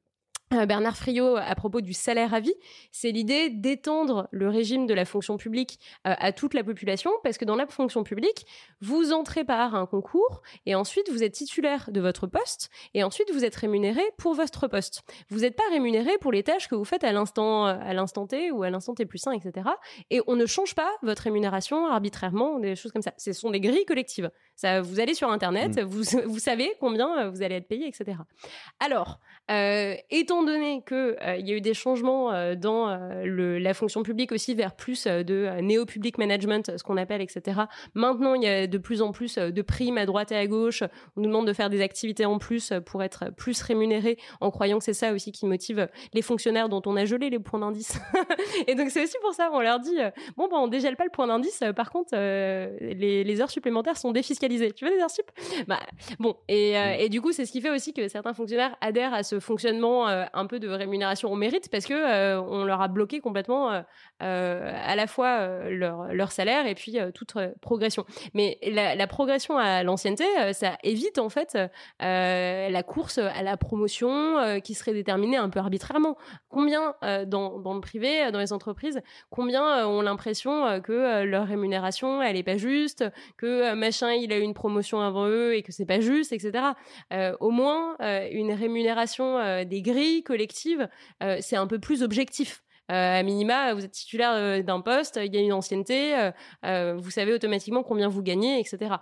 Bernard Friot à propos du salaire à vie, c'est l'idée d'étendre le régime de la fonction publique euh, à toute la population, parce que dans la fonction publique, vous entrez par un concours et ensuite vous êtes titulaire de votre poste et ensuite vous êtes rémunéré pour votre poste. Vous n'êtes pas rémunéré pour les tâches que vous faites à l'instant euh, à l'instant T ou à l'instant T plus 1, etc. Et on ne change pas votre rémunération arbitrairement, des choses comme ça. Ce sont des grilles collectives. Ça, vous allez sur Internet, mmh. vous, vous savez combien vous allez être payé, etc. Alors, euh, étant donné qu'il euh, il y a eu des changements euh, dans la fonction publique aussi vers plus de néo-public management, ce qu'on appelle, etc. Maintenant, il y a de plus en plus de primes à droite et à gauche. On nous demande de faire des activités en plus pour être plus rémunérés, en croyant que c'est ça aussi qui motive les fonctionnaires dont on a gelé les points d'indice. et donc c'est aussi pour ça, on leur dit bon, ben, on dégèle pas le point d'indice. Par contre, les, heures supplémentaires sont défiscalisées. Tu veux des heures sup? Bah, Bon, et, et du coup, c'est ce qui fait aussi que certains fonctionnaires adhèrent à ce fonctionnement euh, un peu de rémunération au mérite parce que euh, on leur a bloqué complètement euh, à la fois leur, leur, salaire et puis toute progression. Mais la, progression à l'ancienneté, ça évite en fait la course à la promotion qui serait déterminée un peu arbitrairement. Combien dans, dans, le privé, dans les entreprises, combien ont l'impression que leur rémunération elle est pas juste, que machin il a eu une promotion avant eux et que c'est pas juste, etc. au moins une rémunération euh, des grilles collectives, euh, c'est un peu plus objectif. Euh, à minima, vous êtes titulaire d'un poste, il y a une ancienneté, vous savez automatiquement combien vous gagnez, etc.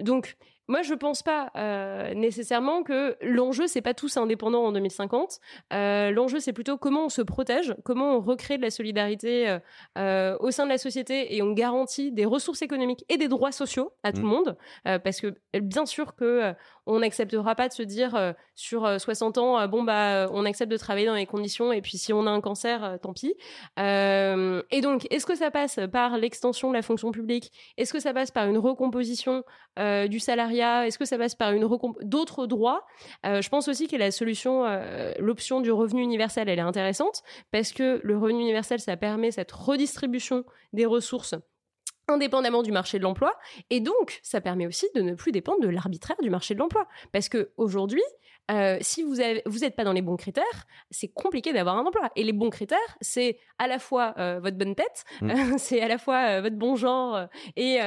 donc, moi, je pense pas euh, nécessairement que l'enjeu c'est pas tous indépendants en 2050. Euh, l'enjeu c'est plutôt comment on se protège, comment on recrée de la solidarité euh, au sein de la société et on garantit des ressources économiques et des droits sociaux à tout le mmh. monde. parce que bien sûr que on n'acceptera pas de se dire sur 60 ans bon bah on accepte de travailler dans les conditions et puis si on a un cancer tant pis. et donc est-ce que ça passe par l'extension de la fonction publique? Est-ce que ça passe par une recomposition du salarié est-ce que ça passe par d'autres droits? Euh, Je pense aussi que la solution, euh, l'option du revenu universel, elle est intéressante parce que le revenu universel, ça permet cette redistribution des ressources indépendamment du marché de l'emploi et donc ça permet aussi de ne plus dépendre de l'arbitraire du marché de l'emploi parce que aujourd'hui euh, si vous n'êtes pas dans les bons critères, c'est compliqué d'avoir un emploi. Et les bons critères, c'est à la fois euh, votre bonne tête, mm. c'est à la fois euh, votre bon genre et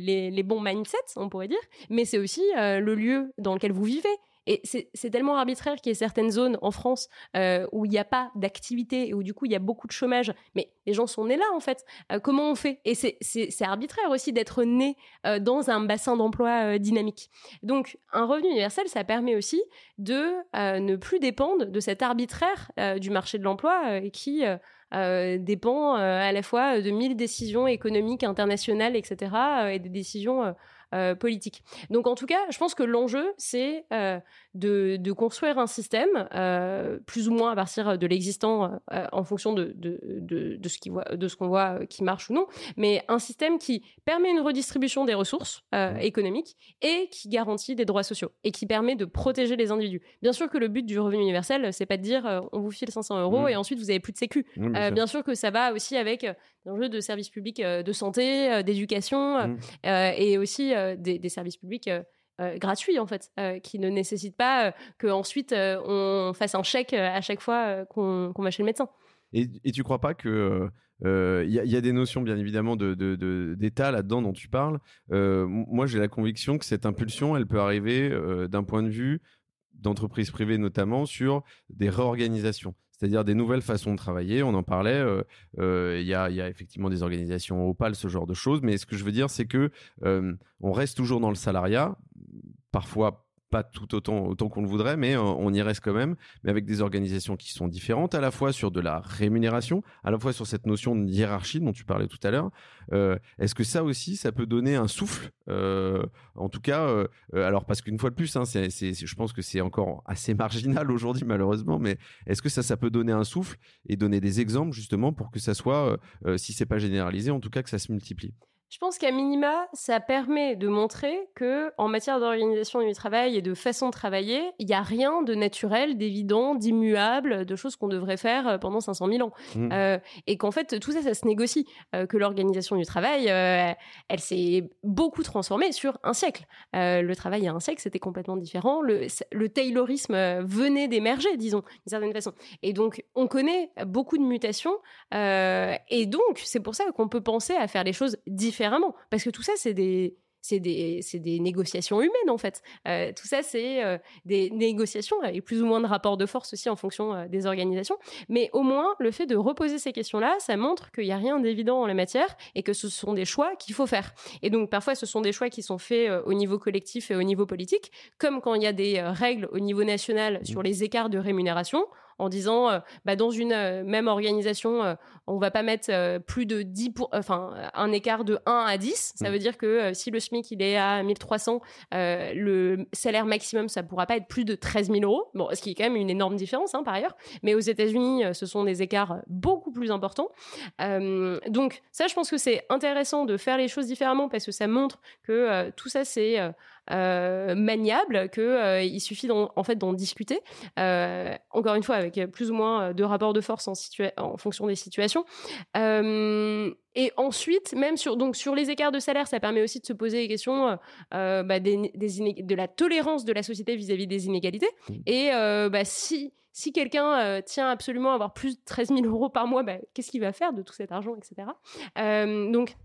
les, les, bons mindsets, on pourrait dire, mais c'est aussi le lieu dans lequel vous vivez. Et c'est tellement arbitraire qu'il y ait certaines zones en France euh, où il n'y a pas d'activité et où du coup il y a beaucoup de chômage. Mais les gens sont nés là en fait. Euh, comment on fait? Et c'est arbitraire aussi d'être né euh, dans un bassin d'emploi dynamique. Donc un revenu universel, ça permet aussi de ne plus dépendre de cet arbitraire du marché de l'emploi qui dépend à la fois de mille décisions économiques, internationales, etc. et des décisions euh, politique. Donc en tout cas, je pense que l'enjeu, c'est euh, de, de, construire un système, euh, plus ou moins à partir de l'existant, en fonction de, de, de ce qu'on voit, voit qui marche ou non, mais un système qui permet une redistribution des ressources économiques et qui garantit des droits sociaux et qui permet de protéger les individus. Bien sûr que le but du revenu universel, c'est pas de dire on vous file 500 euros mmh. et ensuite vous avez plus de sécu. Mmh, bien, sûr. que ça va aussi avec enjeux de services publics de santé, d'éducation mmh. et aussi euh, des, services publics euh, euh, gratuits en fait, qui ne nécessitent pas que ensuite on fasse un chèque à chaque fois qu'on va chez le médecin. Et, et tu crois pas que il y, y, a des notions bien évidemment de, d'état là-dedans dont tu parles? moi, j'ai la conviction que cette impulsion, elle peut arriver d'un point de vue d'entreprises privées notamment sur des réorganisations c'est-à-dire des nouvelles façons de travailler. On en parlait. Euh, euh, il y, a, effectivement des organisations opales, ce genre de choses. Mais ce que je veux dire, c'est que euh, on reste toujours dans le salariat, parfois pas tout autant, autant qu'on le voudrait, mais on y reste quand même, mais avec des organisations qui sont différentes, à la fois sur de la rémunération, à la fois sur cette notion de hiérarchie dont tu parlais tout à l'heure. Euh, est-ce que ça aussi, ça peut donner un souffle euh, En tout cas, euh, alors parce qu'une fois de plus, hein, c'est, je pense que c'est encore assez marginal aujourd'hui malheureusement, mais est-ce que ça, ça peut donner un souffle et donner des exemples justement pour que ça soit, si c'est pas généralisé, en tout cas que ça se multiplie? Je pense qu'à minima, ça permet de montrer que en matière d'organisation du travail et de façon de travailler, il n'y a rien de naturel, d'évident, d'immuable, de choses qu'on devrait faire euh, pendant 500 000 ans. Mmh. Euh, et qu'en fait, tout ça, ça se négocie. Euh, que l'organisation du travail, elle s'est beaucoup transformée sur un siècle. le travail il y a un siècle, c'était complètement différent. Le, le taylorisme venait d'émerger, disons, d'une certaine façon. Et donc, on connaît beaucoup de mutations. et donc, c'est pour ça qu'on peut penser à faire les choses différemment différemment. Parce que tout ça, c'est des, c'est des, des, négociations humaines en fait. Euh, tout ça, c'est euh, des négociations avec plus ou moins de rapports de force aussi en fonction euh, des organisations. Mais au moins, le fait de reposer ces questions-là, ça montre qu'il n'y a rien d'évident en la matière et que ce sont des choix qu'il faut faire. Et donc parfois, ce sont des choix qui sont faits au niveau collectif et au niveau politique, comme quand il y a des règles au niveau national sur les écarts de rémunération en disant euh, bah, dans une euh, même organisation, euh, on va pas mettre plus de 10 pour, enfin un écart de 1 à 10. Ça mmh. veut dire que si le SMIC il est à 1300, le salaire maximum ça pourra pas être plus de 13 000 euros. Bon, ce qui est quand même une énorme différence hein, par ailleurs. Mais aux États-Unis, ce sont des écarts beaucoup plus importants. donc ça, je pense que c'est intéressant de faire les choses différemment parce que ça montre que tout ça c'est maniable que euh, il suffit en fait d'en discuter. Euh, encore une fois, avec plus ou moins de rapports de force en, en fonction des situations. et ensuite, même sur, donc, sur les écarts de salaire, ça permet aussi de se poser les questions bah, des, de la tolérance de la société vis-à-vis des inégalités. Mmh. Et bah, si si quelqu'un tient absolument à avoir plus de 13 000 euros par mois, bah, qu'est-ce qu'il va faire de tout cet argent, etc. donc,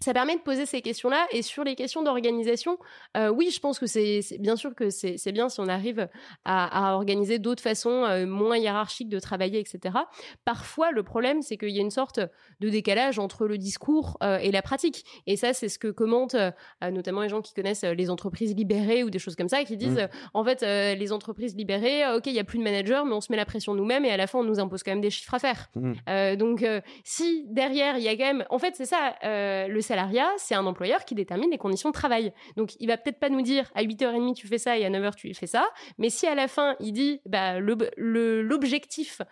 ça permet de poser ces questions-là. Et sur les questions d'organisation, euh, oui, je pense que c'est bien sûr que c'est bien si on arrive à, organiser d'autres façons euh, moins hiérarchiques de travailler, etc. Parfois, le problème, c'est qu'il y a une sorte de décalage entre le discours euh, et la pratique. Et ça, c'est ce que commentent notamment les gens qui connaissent les entreprises libérées ou des choses comme ça, qui disent, mmh. en fait, les entreprises libérées, ok, il n'y a plus de manager, mais on se met la pression nous-mêmes et à la fin, on nous impose quand même des chiffres à faire. Mmh. donc, si derrière, il y a quand même... En fait, c'est ça, le salariat, c'est un employeur qui détermine les conditions de travail. Donc, il va peut-être pas nous dire à 8h30 tu fais ça et à 9h tu fais ça, mais si à la fin il dit bah, l'objectif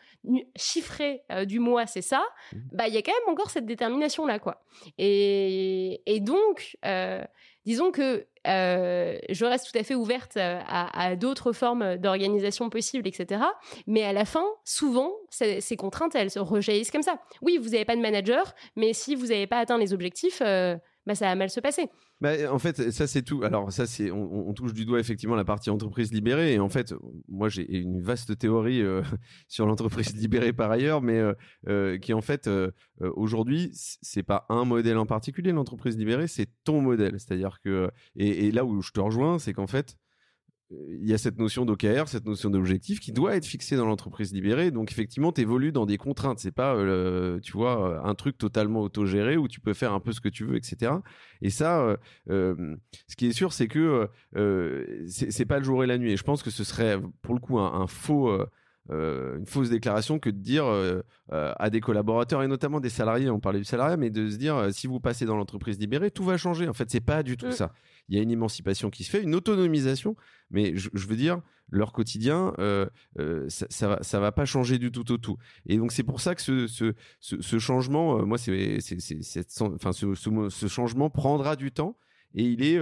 chiffré euh, du mois c'est ça, mmh. bah il y a quand même encore cette détermination là quoi. Et, donc euh, disons que euh, je reste tout à fait ouverte à, d'autres formes d'organisation possibles, etc. Mais à la fin, souvent, ces, contraintes, elles se rejaillissent comme ça. Oui, vous n'avez pas de manager, mais si vous n'avez pas atteint les objectifs, euh, bah, ça va mal se passer. Bah, en fait, ça c'est tout. Alors ça c'est, on, touche du doigt effectivement la partie entreprise libérée. Et en fait, moi j'ai une vaste théorie euh, sur l'entreprise libérée par ailleurs, mais qui en fait aujourd'hui c'est pas un modèle en particulier l'entreprise libérée, c'est ton modèle. C'est-à-dire que et, là où je te rejoins, c'est qu'en fait il y a cette notion d'OKR, cette notion d'objectif qui doit être fixée dans l'entreprise libérée. Donc effectivement, tu évolues dans des contraintes. C'est pas, euh, tu vois, un truc totalement autogéré où tu peux faire un peu ce que tu veux, etc. Et ça, euh, euh, ce qui est sûr, c'est que c'est pas le jour et la nuit. Et je pense que ce serait pour le coup un, faux. une fausse déclaration que de dire à des collaborateurs et notamment des salariés, on parlait du salariat, mais de se dire si vous passez dans l'entreprise libérée, tout va changer. En fait, c'est pas du tout mm. ça il y a une émancipation qui se fait, une autonomisation, mais je, veux dire, leur quotidien, euh, euh, ça, va, va pas changer du tout au tout. Et donc c'est pour ça que ce, changement, euh, moi, c'est, enfin, ce, changement prendra du temps. et il est,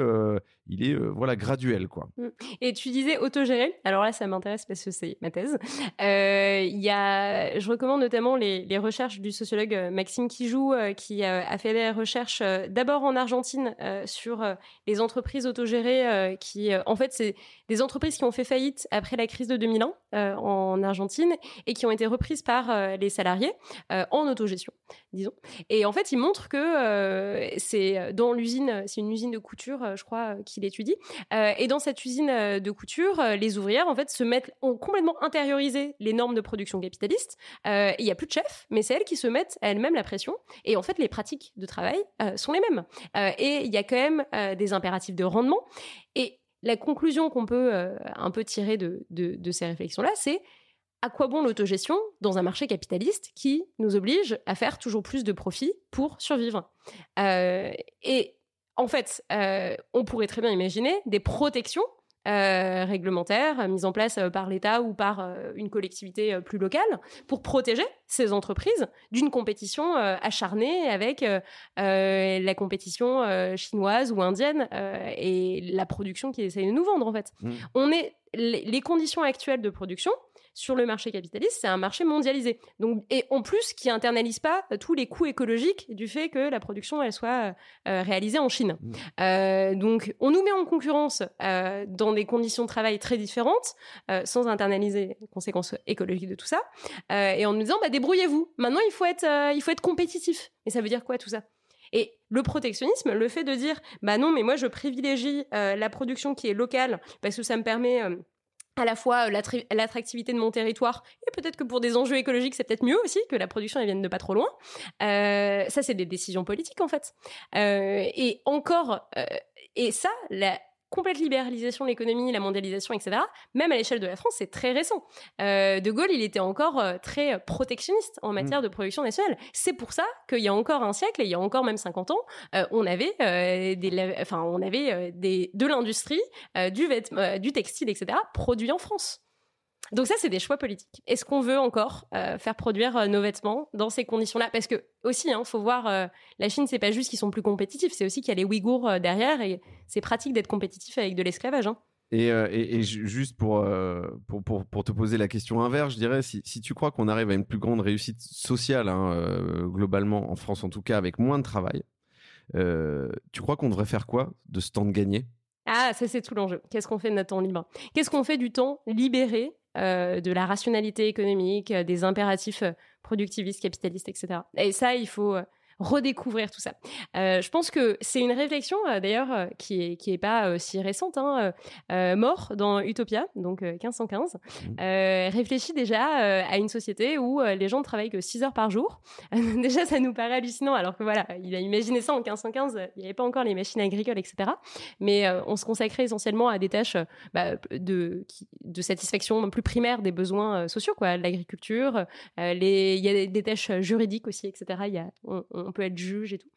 il est voilà graduel quoi. Mmh. Et tu disais autogéré. Alors là, ça m'intéresse parce que c'est ma thèse. Il y a, je recommande notamment les, les recherches du sociologue Maxime Kijou qui a fait des recherches d'abord en Argentine sur les entreprises autogérées qui, en fait, c'est des entreprises qui ont fait faillite après la crise de 2001 en Argentine et qui ont été reprises par les salariés en autogestion, disons. Et en fait, il montre que euh, c'est dans l'usine, c'est une usine de couture, euh, je crois, euh, qu'il étudie. et dans cette usine de couture, les ouvrières, en fait, se mettent, ont complètement intériorisé les normes de production capitaliste. Il n'y a plus de chef, mais c'est elles qui se mettent à elles-mêmes la pression. Et en fait, les pratiques de travail sont les mêmes. et il y a quand même des impératifs de rendement. Et la conclusion qu'on peut un peu tirer de, ces réflexions-là, c'est à quoi bon l'autogestion dans un marché capitaliste qui nous oblige à faire toujours plus de profits pour survivre? Euh, Et en fait, euh, on pourrait très bien imaginer des protections euh, réglementaires mises en place par l'État ou par une collectivité plus locale pour protéger ces entreprises d'une compétition acharnée avec la compétition chinoise ou indienne et la production qui essaye de nous vendre en fait. Mmh. On est les conditions actuelles de production sur le marché capitaliste, c'est un marché mondialisé. Donc, et en plus, qui internalise pas euh, tous les coûts écologiques du fait que la production elle soit euh, euh, réalisée en Chine. Mmh. donc, on nous met en concurrence dans des conditions de travail très différentes, sans internaliser les conséquences écologiques de tout ça, et en nous disant bah, débrouillez-vous. Maintenant, il faut être, il faut être compétitif. Et ça veut dire quoi tout ça? Et le protectionnisme, le fait de dire, bah non, mais moi je privilégie la production qui est locale parce que ça me permet à la fois euh, l'attractivité de mon territoire et peut-être que pour des enjeux écologiques c'est peut-être mieux aussi que la production elle vienne de pas trop loin. Euh, ça c'est des décisions politiques en fait. Euh, et encore et ça la complète libéralisation de l'économie, la mondialisation, etc., même à l'échelle de la France, c'est très récent. Euh, de Gaulle, il était encore euh, très protectionniste en matière mm. de production nationale. C'est pour ça qu'il y a encore un siècle, et il y a encore même 50 ans, euh, on avait, des, enfin, on avait des, de l'industrie, du, du textile, etc., produit en France. Donc ça, c'est des choix politiques. Est-ce qu'on veut encore euh, faire produire euh, nos vêtements dans ces conditions-là? Parce que aussi, il hein, faut voir, euh, la Chine, c'est pas juste qu'ils sont plus compétitifs, c'est aussi qu'il y a les Ouïghours derrière et c'est pratique d'être compétitif avec de l'esclavage. Hein. Et, juste pour, pour, pour, te poser la question inverse, je dirais, si, si tu crois qu'on arrive à une plus grande réussite sociale, hein, globalement, en France en tout cas, avec moins de travail, tu crois qu'on devrait faire quoi de ce temps de gagné ah, ça c'est tout l'enjeu. Qu'est-ce qu'on fait de notre temps libre? Qu'est-ce qu'on fait du temps libéré euh, de la rationalité économique, euh, des impératifs euh, productivistes, capitalistes, etc. Et ça, il faut redécouvrir tout ça. Euh, je pense que c'est une réflexion euh, d'ailleurs euh, qui est qui est pas si récente. Hein, Mort dans Utopia, donc 1515, mmh. réfléchit déjà à une société où les gens ne travaillent que 6 heures par jour. déjà, ça nous paraît hallucinant, alors que voilà, il a imaginé ça en 1515. Il n'y avait pas encore les machines agricoles, etc. Mais on se consacrait essentiellement à des tâches bah, de de satisfaction plus primaire des besoins sociaux, quoi, l'agriculture. les il y a des, tâches juridiques aussi, etc. Il y a on peut être juge et tout.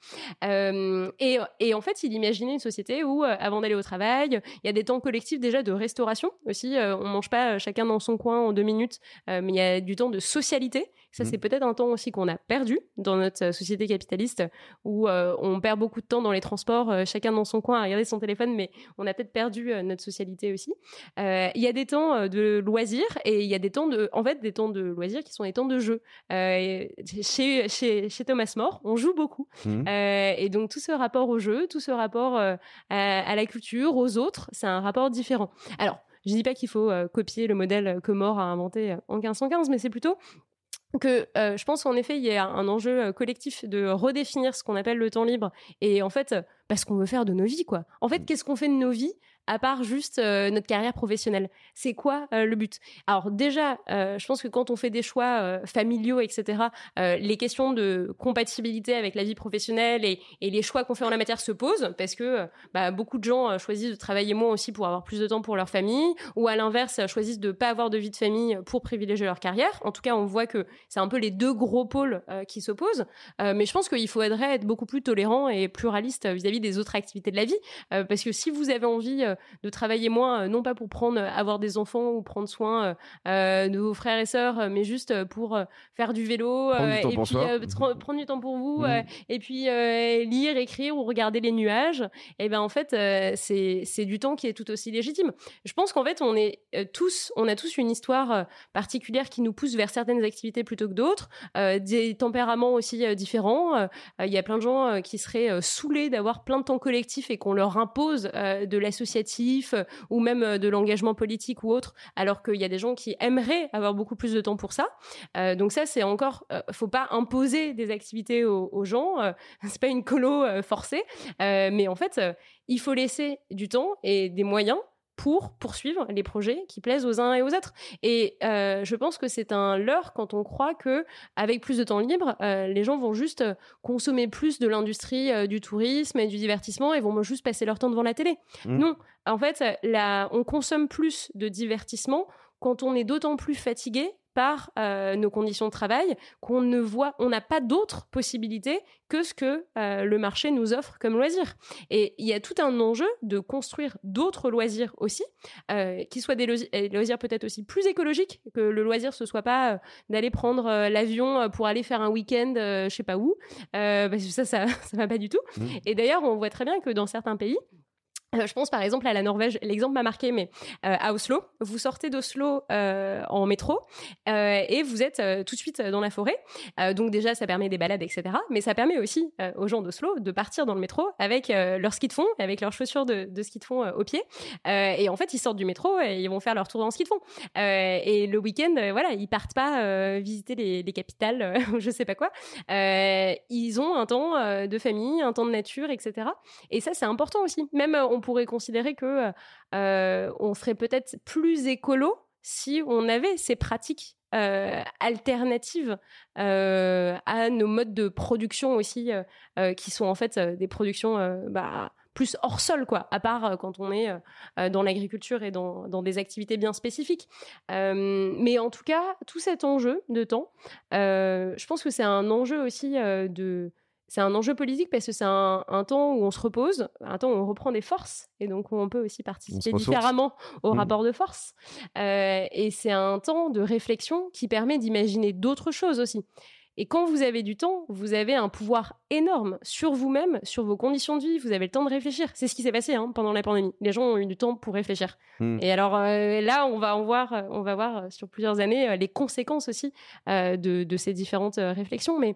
Euh, et, et, en fait, il imaginait une société où, euh, avant d'aller au travail, il y a des temps collectifs déjà de restauration aussi. Euh, on mange pas chacun dans son coin en deux minutes, mais il y a du temps de socialité. Ça, mmh. c'est peut-être un temps aussi qu'on a perdu dans notre société capitaliste, où on perd beaucoup de temps dans les transports, chacun dans son coin à regarder son téléphone, mais on a peut-être perdu notre socialité aussi. Il y a des temps de loisirs et il y a des temps de, en fait, des temps de loisirs qui sont des temps de jeu. chez, chez, chez Thomas More, on joue beaucoup. Mmh. Euh, et donc tout ce rapport au jeu, tout ce rapport euh, à, la culture, aux autres, c'est un rapport différent. Alors, je dis pas qu'il faut euh, copier le modèle que More a inventé en 1515, mais c'est plutôt que je pense qu'en effet, il y a un enjeu collectif de redéfinir ce qu'on appelle le temps libre et en fait, parce qu'on veut faire de nos vies, quoi. En fait, mmh. qu'est-ce qu'on fait de nos vies? À part juste euh, notre carrière professionnelle C'est quoi euh, le but? Alors déjà, euh, je pense que quand on fait des choix familiaux, etc., les questions de compatibilité avec la vie professionnelle et, les choix qu'on fait en la matière se posent parce que bah, beaucoup de gens choisissent de travailler moins aussi pour avoir plus de temps pour leur famille ou à l'inverse choisissent de pas avoir de vie de famille pour privilégier leur carrière. En tout cas, on voit que c'est un peu les deux gros pôles qui s'opposent. mais je pense qu'il faudrait être beaucoup plus tolérant et pluraliste vis-à-vis des autres activités de la vie. parce que si vous avez envie de travailler moins, non pas pour prendre, avoir des enfants ou prendre soin de vos frères et sœurs, mais juste pour faire du vélo et puis prendre du temps pour vous mmh. et puis lire, écrire ou regarder les nuages, et eh ben en fait c'est du temps qui est tout aussi légitime. Je pense qu'en fait on est tous, on a tous une histoire particulière qui nous pousse vers certaines activités plutôt que d'autres, des tempéraments aussi différents. Il y a plein de gens qui seraient saoulés d'avoir plein de temps collectif et qu'on leur impose de l'associatif ou même de l'engagement politique ou autre, alors qu'il y a des gens qui aimeraient avoir beaucoup plus de temps pour ça. donc ça, c'est encore, faut pas imposer des activités aux, gens. c'est pas une colo forcée, mais en fait, il faut laisser du temps et des moyens pour poursuivre les projets qui plaisent aux uns et aux autres. Et euh, je pense que c'est un leurre quand on croit que avec plus de temps libre, euh, les gens vont juste consommer plus de l'industrie euh, du tourisme et du divertissement et vont juste passer leur temps devant la télé. Mmh. Non, en fait, on consomme plus de divertissement quand on est d'autant plus fatigué par euh, nos conditions de travail qu'on ne voit, on n'a pas d'autres possibilités que ce que euh, le marché nous offre comme loisir. Et il y a tout un enjeu de construire d'autres loisirs aussi, euh, qui soient des loisirs, peut-être aussi plus écologiques, que le loisir ce soit pas d'aller prendre l'avion pour aller faire un week-end, je sais pas où, parce que ça, ça, ça va pas du tout. Mmh. Et d'ailleurs, on voit très bien que dans certains pays, je pense par exemple à la Norvège, l'exemple m'a marqué, mais euh, à Oslo, vous sortez d'Oslo euh, en métro et vous êtes tout de suite dans la forêt. donc déjà, ça permet des balades, etc. Mais ça permet aussi aux gens d'Oslo de partir dans le métro avec leur ski de fond, avec leurs chaussures de, ski de fond au pied. et en fait, ils sortent du métro et ils vont faire leur tour en ski de fond. et le week-end, voilà, ils partent pas visiter les, les capitales, je sais pas quoi. ils ont un temps de famille, un temps de nature, etc. Et ça, c'est important aussi. Même on pourrait considérer que euh, on serait peut-être plus écolo si on avait ces pratiques euh, alternatives euh, à nos modes de production aussi, qui sont en fait des productions bah, plus hors sol, quoi, à part quand on est dans l'agriculture et dans, dans, des activités bien spécifiques. mais en tout cas, tout cet enjeu de temps, je pense que c'est un enjeu aussi de c'est un enjeu politique parce que c'est un, temps où on se repose, un temps où on reprend des forces et donc où on peut aussi participer différemment au mmh. rapport de force. Euh, et c'est un temps de réflexion qui permet d'imaginer d'autres choses aussi. Et quand vous avez du temps, vous avez un pouvoir énorme sur vous-même, sur vos conditions de vie. Vous avez le temps de réfléchir. C'est ce qui s'est passé hein, pendant la pandémie. Les gens ont eu du temps pour réfléchir. Hmm. Et alors euh, là, on va en voir, on va voir euh, sur plusieurs années euh, les conséquences aussi de, ces différentes réflexions. Mais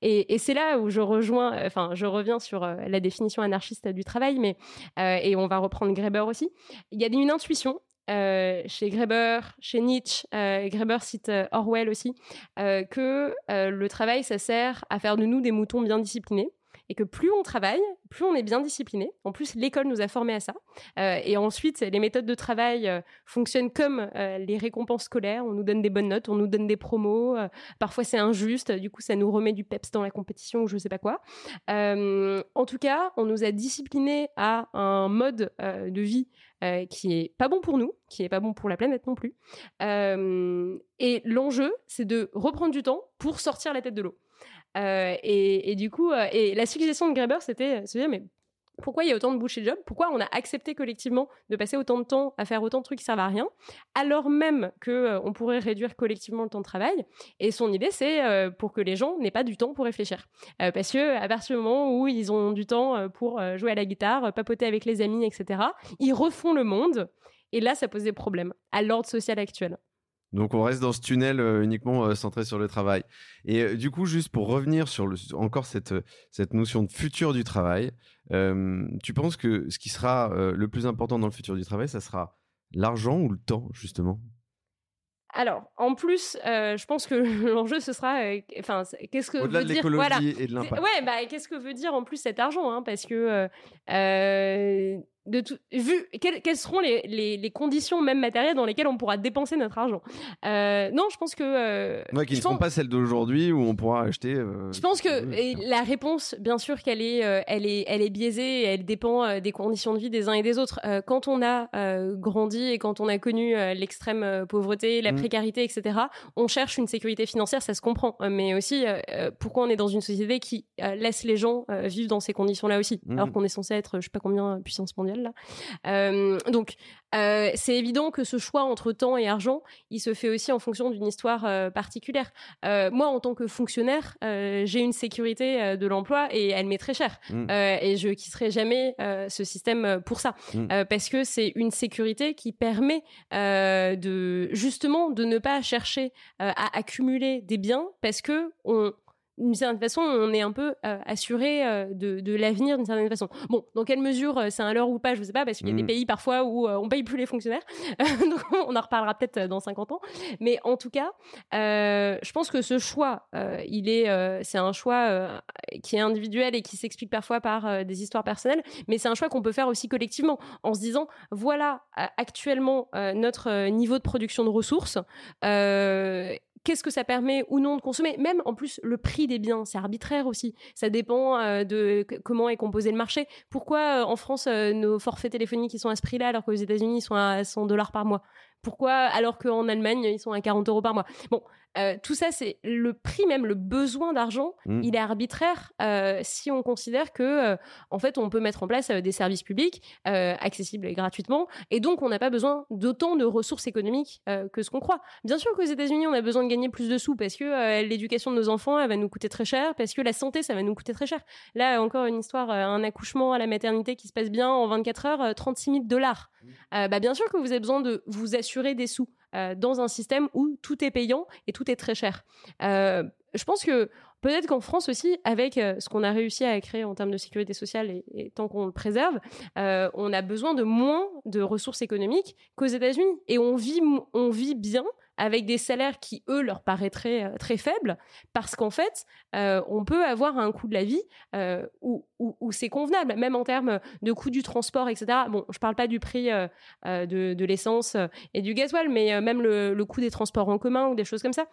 et, c'est là où je rejoins, enfin, je reviens sur la définition anarchiste du travail, mais et on va reprendre Greber aussi. Il y a une intuition euh, chez Greber, chez Nietzsche, euh, Greber cite euh, Orwell aussi, que le travail, ça sert à faire de nous des moutons bien disciplinés et que plus on travaille, plus on est bien discipliné. En plus, l'école nous a formés à ça. et ensuite, les méthodes de travail fonctionnent comme les récompenses scolaires. On nous donne des bonnes notes, on nous donne des promos. parfois, c'est injuste. Du coup, ça nous remet du peps dans la compétition ou je sais pas quoi. en tout cas, on nous a disciplinés à un mode de vie euh, qui est pas bon pour nous, qui est pas bon pour la planète non plus. Euh, et l'enjeu, c'est de reprendre du temps pour sortir la tête de l'eau. Euh, et, du coup, et la suggestion de Graeber, c'était se dire, mais pourquoi il y a autant de bullshit jobs? Pourquoi on a accepté collectivement de passer autant de temps à faire autant de trucs qui servent à rien, alors même que euh, on pourrait réduire collectivement le temps de travail? Et son idée, c'est euh, pour que les gens n'aient pas du temps pour réfléchir, euh, parce que à partir du moment où ils ont du temps pour jouer à la guitare, papoter avec les amis, etc., ils refont le monde. Et là, ça pose des problèmes à l'ordre social actuel. Donc on reste dans ce tunnel euh, uniquement euh, centré sur le travail. Et euh, du coup, juste pour revenir sur le, encore cette, cette notion de futur du travail, tu penses que ce qui sera le plus important dans le futur du travail, ça sera l'argent ou le temps, justement? Alors, en plus, je pense que l'enjeu ce sera, enfin, qu'est-ce que veut dire, voilà, et de l'impact. Ouais, bah, qu'est-ce que veut dire en plus cet argent, hein, parce que de tout, vu quelles, seront les, les, conditions même matérielles dans lesquelles on pourra dépenser notre argent. Euh, non, je pense que euh, ouais, qui ne sont pas celles d'aujourd'hui où on pourra acheter. Euh, je pense que la réponse, bien sûr, qu'elle est, euh, elle est, elle est biaisée. Et elle dépend des conditions de vie des uns et des autres. quand on a grandi et quand on a connu l'extrême pauvreté, la mmh. précarité, etc., on cherche une sécurité financière, ça se comprend. Mais aussi, pourquoi on est dans une société qui laisse les gens vivre dans ces conditions-là aussi, mmh. alors qu'on est censé être, je sais pas combien puissance mondiale là. Euh, donc euh, c'est évident que ce choix entre temps et argent, il se fait aussi en fonction d'une histoire euh, particulière. moi, en tant que fonctionnaire, j'ai une sécurité de l'emploi et elle m'est très chère. Mmh. et je quitterai jamais ce système pour ça, mmh. parce que c'est une sécurité qui permet de justement de ne pas chercher à accumuler des biens, parce que on d'une certaine façon, on est un peu euh, assuré euh, de, de l'avenir d'une certaine façon. Bon, dans quelle mesure euh, c'est un leurre ou pas, je ne sais pas, parce qu'il y a des mm. pays parfois où on paye plus les fonctionnaires. donc on en reparlera peut-être dans 50 ans. Mais en tout cas, je pense que ce choix, il est, c'est un choix qui est individuel et qui s'explique parfois par des histoires personnelles, mais c'est un choix qu'on peut faire aussi collectivement en se disant, voilà actuellement notre niveau de production de ressources qu'est-ce que ça permet ou non de consommer. Même en plus, le prix des biens, c'est arbitraire aussi. Ça dépend euh, de comment est composé le marché. Pourquoi euh, en France, euh, nos forfaits téléphoniques ils sont à ce prix-là alors qu'aux États-Unis ils sont à 100 dollars par mois? Pourquoi alors qu'en Allemagne ils sont à 40 euros par mois? Bon, euh, tout ça, c'est le prix même, le besoin d'argent, mmh. il est arbitraire euh, si on considère que, euh, en fait, on peut mettre en place des services publics accessibles et gratuitement, et donc on n'a pas besoin d'autant de ressources économiques que ce qu'on croit. Bien sûr qu'aux États-Unis, on a besoin de gagner plus de sous parce que l'éducation de nos enfants, elle va nous coûter très cher, parce que la santé, ça va nous coûter très cher. Là, encore une histoire, un accouchement à la maternité qui se passe bien en 24 heures, 36 000 dollars. Mmh. bah, bien sûr que vous avez besoin de vous assurer des sous. Euh, dans un système où tout est payant et tout est très cher. Euh, je pense que peut-être qu'en France aussi, avec euh, ce qu'on a réussi à créer en termes de sécurité sociale et, tant qu'on le préserve, on a besoin de moins de ressources économiques qu'aux États-Unis. Et on vit, on vit bien avec des salaires qui, eux, leur paraîtraient euh, très faibles, parce qu'en fait, euh, on peut avoir un coût de la vie euh, où, c'est convenable, même en termes de coût du transport, etc. Bon, je ne parle pas du prix de, l'essence et du gasoil, mais même le, coût des transports en commun ou des choses comme ça.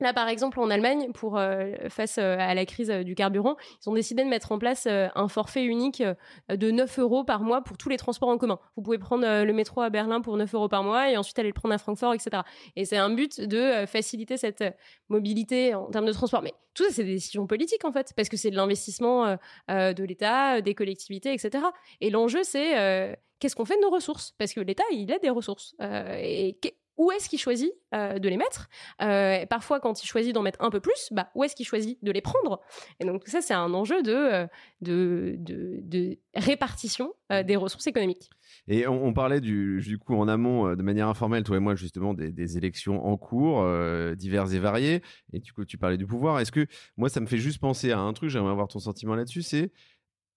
Là, par exemple, en Allemagne, euh, face euh, à la crise euh, du carburant, ils ont décidé de mettre en place un forfait unique de 9 euros par mois pour tous les transports en commun. Vous pouvez prendre le métro à Berlin pour 9 euros par mois et ensuite aller le prendre à Francfort, etc. Et c'est un but de faciliter cette mobilité en termes de transport. Mais tout ça, c'est des décisions politiques en fait, parce que c'est de l'investissement de l'État, des collectivités, etc. Et l'enjeu, c'est qu'est-ce qu'on fait de nos ressources? Parce que l'État, il a des ressources. et où est-ce qu'il choisit euh, de les mettre euh, Parfois, quand il choisit d'en mettre un peu plus, bah, où est-ce qu'il choisit de les prendre? Et donc, ça, c'est un enjeu de, euh, de, de, répartition des ressources économiques. Et on, parlait du, du, coup en amont, de manière informelle, toi et moi, justement, des, des élections en cours, diverses et variées. Et du coup, tu parlais du pouvoir. Est-ce que moi, ça me fait juste penser à un truc, j'aimerais avoir ton sentiment là-dessus, c'est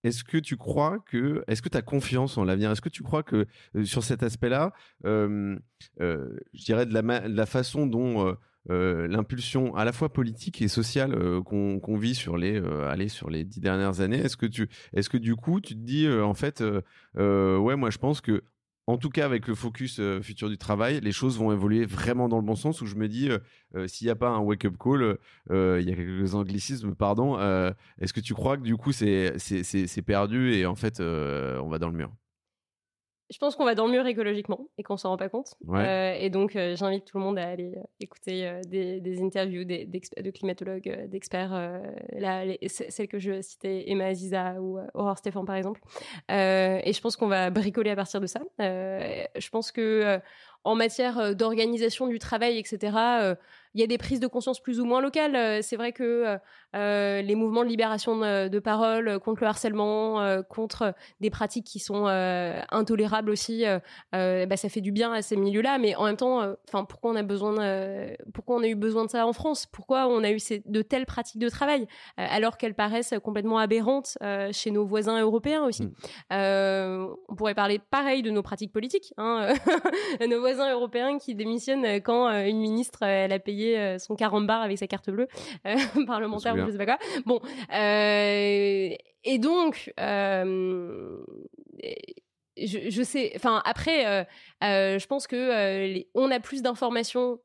est-ce que tu crois que, est-ce que tu as confiance en l'avenir Est-ce que tu crois que euh, sur cet aspect-là, euh, euh, je dirais de la, façon dont l'impulsion à la fois politique et sociale qu'on vit sur les, sur les dix dernières années, est-ce que tu, est-ce que du coup tu te dis en fait, ouais, moi je pense que en tout cas avec le focus euh, futur du travail, les choses vont évoluer vraiment dans le bon sens où je me dis, euh, euh, s'il n'y a pas un wake-up call, il y a quelques anglicismes, pardon, est-ce que tu crois que du coup c'est perdu et en fait on va dans le mur? Je pense qu'on va dans le mur écologiquement et qu'on s'en rend pas compte. Euh, et donc, euh, j'invite tout le monde à aller euh, écouter des, interviews de climatologues, d'experts, celles que je citais, Emma Aziza ou Aurore Stéphane, par exemple. et je pense qu'on va bricoler à partir de ça. je pense que en matière d'organisation du travail, etc., il y a des prises de conscience plus ou moins locales. C'est vrai que euh, les mouvements de libération de, parole euh, contre le harcèlement, euh, contre des pratiques qui sont intolérables aussi, bah, ça fait du bien à ces milieux-là. Mais en même temps, enfin, pourquoi on a besoin, pourquoi on a eu besoin de ça en France? Pourquoi on a eu ces, de telles pratiques de travail? Alors qu'elles paraissent complètement aberrantes chez nos voisins européens aussi mm. On pourrait parler pareil de nos pratiques politiques. Hein nos voisins européens qui démissionnent quand une ministre elle a payé son carambar avec sa carte bleue parlementaire je sais pas quoi. Bon, euh, et donc, euh, je, sais. Enfin, après, euh, je pense que on a plus d'informations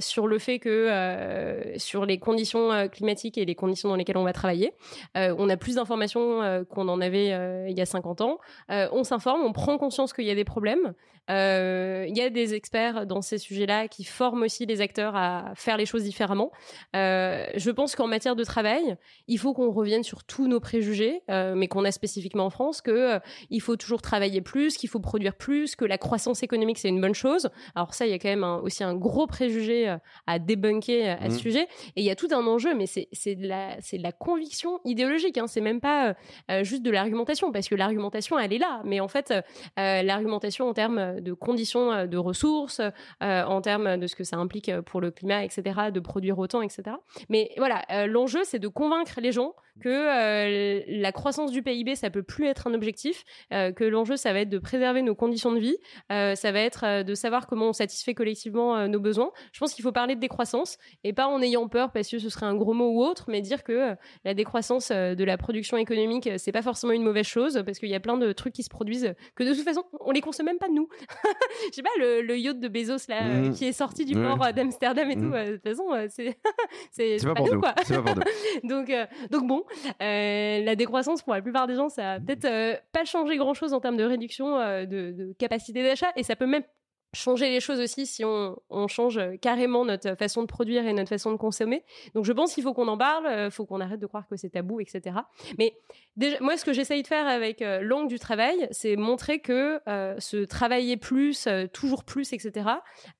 sur le fait que sur les conditions climatiques et les conditions dans lesquelles on va travailler. on a plus d'informations qu'on en avait il y a 50 ans. on s'informe, on prend conscience qu'il y a des problèmes. Il y a des experts dans ces sujets-là qui forment aussi les acteurs à faire les choses différemment. je pense qu'en matière de travail, il faut qu'on revienne sur tous nos préjugés, mais qu'on a spécifiquement en France, que il faut toujours travailler plus, qu'il faut produire plus, que la croissance économique c'est une bonne chose. Alors ça, il y a quand même aussi un gros préjugé euh, à débunker euh, à ce mmh. sujet. Et il y a tout un enjeu, mais c'est de la c'est de la conviction idéologique. Hein. C'est même pas euh, juste de l'argumentation, parce que l'argumentation elle est là. Mais en fait, l'argumentation en termes de conditions de ressources, en termes de ce que ça implique pour le climat, etc., de produire autant, etc. Mais voilà, l'enjeu c'est de convaincre les gens que euh, la croissance du PIB, ça peut plus être un objectif, euh, que l'enjeu, ça va être de préserver nos conditions de vie, euh, ça va être de savoir comment on satisfait collectivement nos besoins. Je pense qu'il faut parler de décroissance et pas en ayant peur parce que ce serait un gros mot ou autre, mais dire que la décroissance de la production économique, c'est pas forcément une mauvaise chose parce qu'il y a plein de trucs qui se produisent que de toute façon, on les consomme même pas nous. Je sais pas, le, yacht de Bezos là, mmh. qui est sorti du port d'Amsterdam et tout, mmh. de toute façon, c'est c'est pas, pour nous, quoi. donc, donc bon, euh, la décroissance, pour la plupart des gens, ça a peut-être euh, pas changé grand-chose en termes de réduction euh, de, capacité d'achat, et ça peut même changer les choses aussi si on, change carrément notre façon de produire et notre façon de consommer. Donc je pense qu'il faut qu'on en parle, il faut qu'on arrête de croire que c'est tabou, etc. Mais déjà, moi, ce que j'essaye de faire avec l'angle du travail, c'est montrer que se travailler plus, toujours plus, etc.,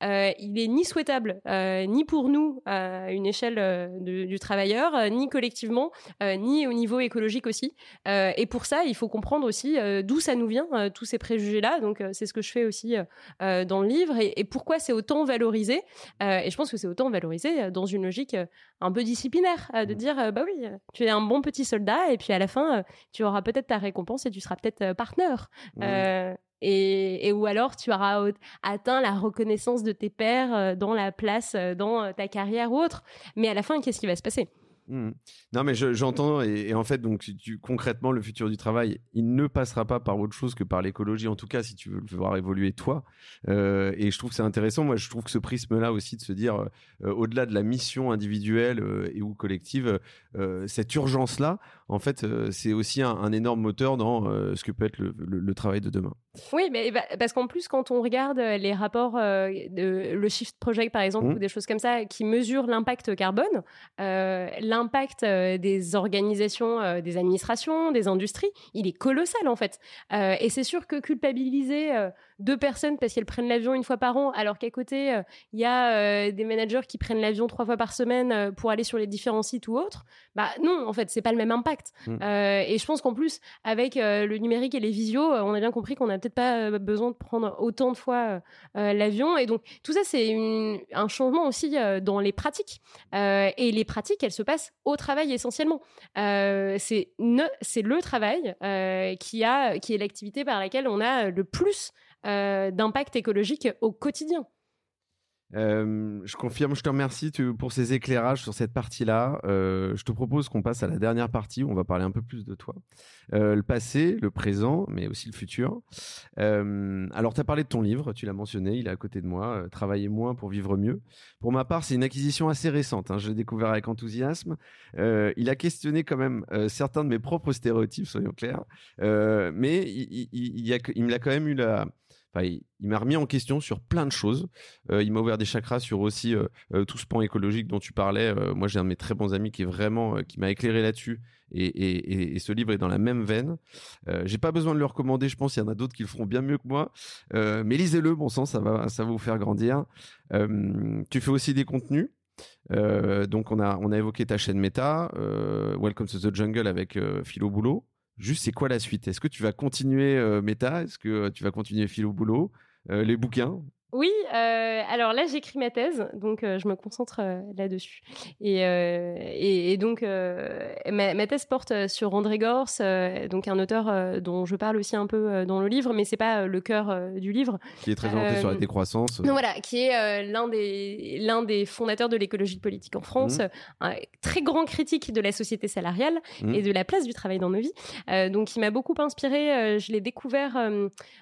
il est ni souhaitable, ni pour nous à une échelle du travailleur, ni collectivement, ni au niveau écologique aussi. et pour ça, il faut comprendre aussi d'où ça nous vient, tous ces préjugés-là. Donc c'est ce que je fais aussi dans le livre et, pourquoi c'est autant valorisé. et je pense que c'est autant valorisé dans une logique un peu disciplinaire, de mmh. dire, bah oui, tu es un bon petit soldat et puis à la fin, tu auras peut-être ta récompense et tu seras peut-être partenaire. Euh, et, ou alors tu auras atteint la reconnaissance de tes pairs dans la place, dans ta carrière ou autre. Mais à la fin, qu'est-ce qui va se passer? Mmh. Non, mais j'entends, et, en fait, donc, tu, concrètement, le futur du travail, il ne passera pas par autre chose que par l'écologie, en tout cas, si tu veux le voir évoluer toi. Euh, et je trouve que c'est intéressant. Moi, je trouve que ce prisme-là aussi, de se dire, euh, au-delà de la mission individuelle euh, et ou collective, cette urgence-là, en fait, c'est aussi un, énorme moteur dans ce que peut être le, travail de demain. Oui, mais bah, parce qu'en plus, quand on regarde les rapports, de, le Shift Project, par exemple, mmh. ou des choses comme ça, qui mesurent l'impact carbone, l'impact euh, des organisations, euh, des administrations, des industries, il est colossal en fait. Euh, et c'est sûr que culpabiliser deux personnes parce qu'elles prennent l'avion une fois par an, alors qu'à côté, il y a des managers qui prennent l'avion trois fois par semaine pour aller sur les différents sites ou autres, bah non, en fait, c'est pas le même impact. Mmh. et je pense qu'en plus, avec le numérique et les visios, on a bien compris qu'on n'a pas besoin de prendre autant de fois l'avion. Et donc, tout ça, c'est un changement aussi dans les pratiques. et les pratiques, elles se passent au travail essentiellement. Euh, c'est le travail euh, qui, a, qui est l'activité par laquelle on a le plus euh, d'impact écologique au quotidien. Euh, je confirme, je te remercie pour ces éclairages sur cette partie-là. Euh, je te propose qu'on passe à la dernière partie où on va parler un peu plus de toi. Euh, le passé, le présent, mais aussi le futur. alors, tu as parlé de ton livre, tu l'as mentionné, il est à côté de moi, Travailler moins pour vivre mieux. Pour ma part, c'est une acquisition assez récent, hein, je l'ai découvert avec enthousiasme. il a questionné quand même certains de mes propres stéréotypes, soyons clairs, mais il, il me l'a quand même eu la il, m'a remis en question sur plein de choses. Euh, il m'a ouvert des chakras sur aussi euh, euh, tout ce pan écologique dont tu parlais. moi, j'ai un de mes très bons amis qui est vraiment qui m'a éclairé là-dessus. Et, ce livre est dans la même veine. j'ai pas besoin de le recommander. Je pense qu'il y en a d'autres qui le feront bien mieux que moi. mais lisez-le, bon sang, ça va, ça va vous faire grandir. tu fais aussi des contenus. donc on a on a évoqué ta chaîne Meta, Welcome to the Jungle avec Philo Boulot. Juste, c'est quoi la suite? Est-ce que tu vas continuer euh, Meta? Est-ce que euh, tu vas continuer Philo Boulot? Euh, Les bouquins? Oui, euh, alors là j'écris ma thèse, donc euh, je me concentre euh, là-dessus. Et, et, donc ma, thèse porte sur André Gors, donc un auteur dont je parle aussi un peu dans le livre, mais c'est pas le cœur du livre. Qui est très orienté sur la décroissance. voilà, qui est l'un des l'un des fondateurs de l'écologie politique en France, mmh. un très grand critique de la société salariale mmh. et de la place du travail dans nos vies. donc il m'a beaucoup inspiré. je l'ai découvert.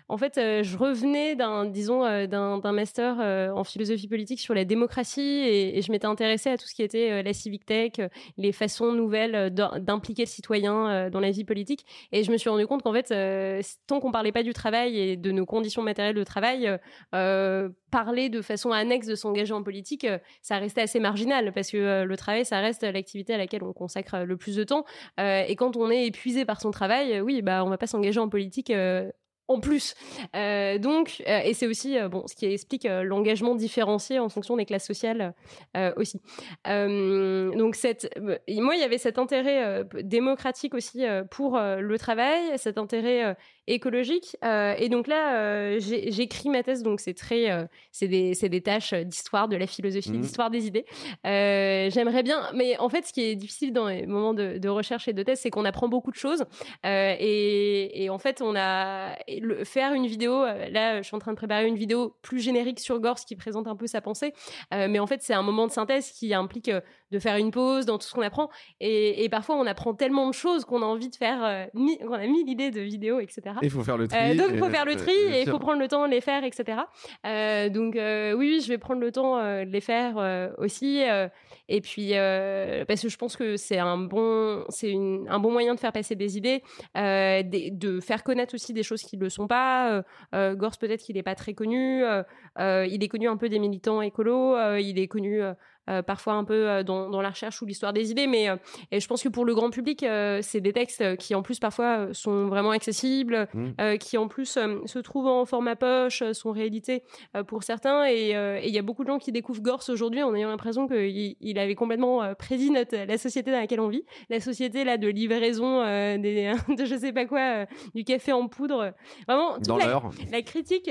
en fait, je revenais d'un disons d'un d'un master euh, en philosophie politique sur la démocratie et, je m'étais intéressée à tout ce qui était euh, la civic tech, euh, les façons nouvelles d'impliquer le citoyen dans la vie politique. Et je me suis rendu compte qu'en fait, tant qu'on parlait pas du travail et de nos conditions matérielles de travail, parler de façon annexe de s'engager en politique, ça restait assez marginal parce que le travail, ça reste l'activité à laquelle on consacre le plus de temps. et quand on est épuisé par son travail, oui, bah, on va pas s'engager en politique en plus. Euh, donc, euh, et c'est aussi euh, bon, ce qui explique l'engagement différencié en fonction des classes sociales aussi. donc, cette, moi, il y avait cet intérêt démocratique aussi pour le travail, cet intérêt écologique. et donc là, j'écris ma thèse, donc c'est très, c'est des, des, tâches d'histoire, de la philosophie, mmh. d'histoire des idées. J'aimerais bien, mais en fait, ce qui est difficile dans les moments de, recherche et de thèse, c'est qu'on apprend beaucoup de choses. Et, et, en fait, on a faire une vidéo, euh, là, je suis en train de préparer une vidéo plus générique sur Gors qui présente un peu sa pensée. Euh, mais en fait, c'est un moment de synthèse qui implique euh, de faire une pause dans tout ce qu'on apprend. Et, parfois, on apprend tellement de choses qu'on a envie de faire, qu'on a mis l'idée de vidéo, etc. Il faut faire le tri. donc, il faut faire le tri et il faut prendre le temps de les faire, etc. donc, oui, je vais prendre le temps de les faire aussi. et puis, parce que je pense que c'est un bon, c'est un bon moyen de faire passer des idées, de faire connaître aussi des choses qui le sont pas. Euh, euh, Gors, peut-être qu'il n'est pas très connu. Euh, il est connu un peu des militants écolos. il est connu parfois un peu dans, la recherche ou l'histoire des idées. Mais et je pense que pour le grand public, c'est des textes qui en plus parfois sont vraiment accessibles, mmh. qui en plus se trouvent en format poche, sont réédités pour certains. Et il y a beaucoup de gens qui découvrent Gors aujourd'hui en ayant l'impression qu'il il avait complètement prédit notre, la société dans laquelle on vit, la société là de livraison des, de je sais pas quoi, du café en poudre. Vraiment, toute la, la critique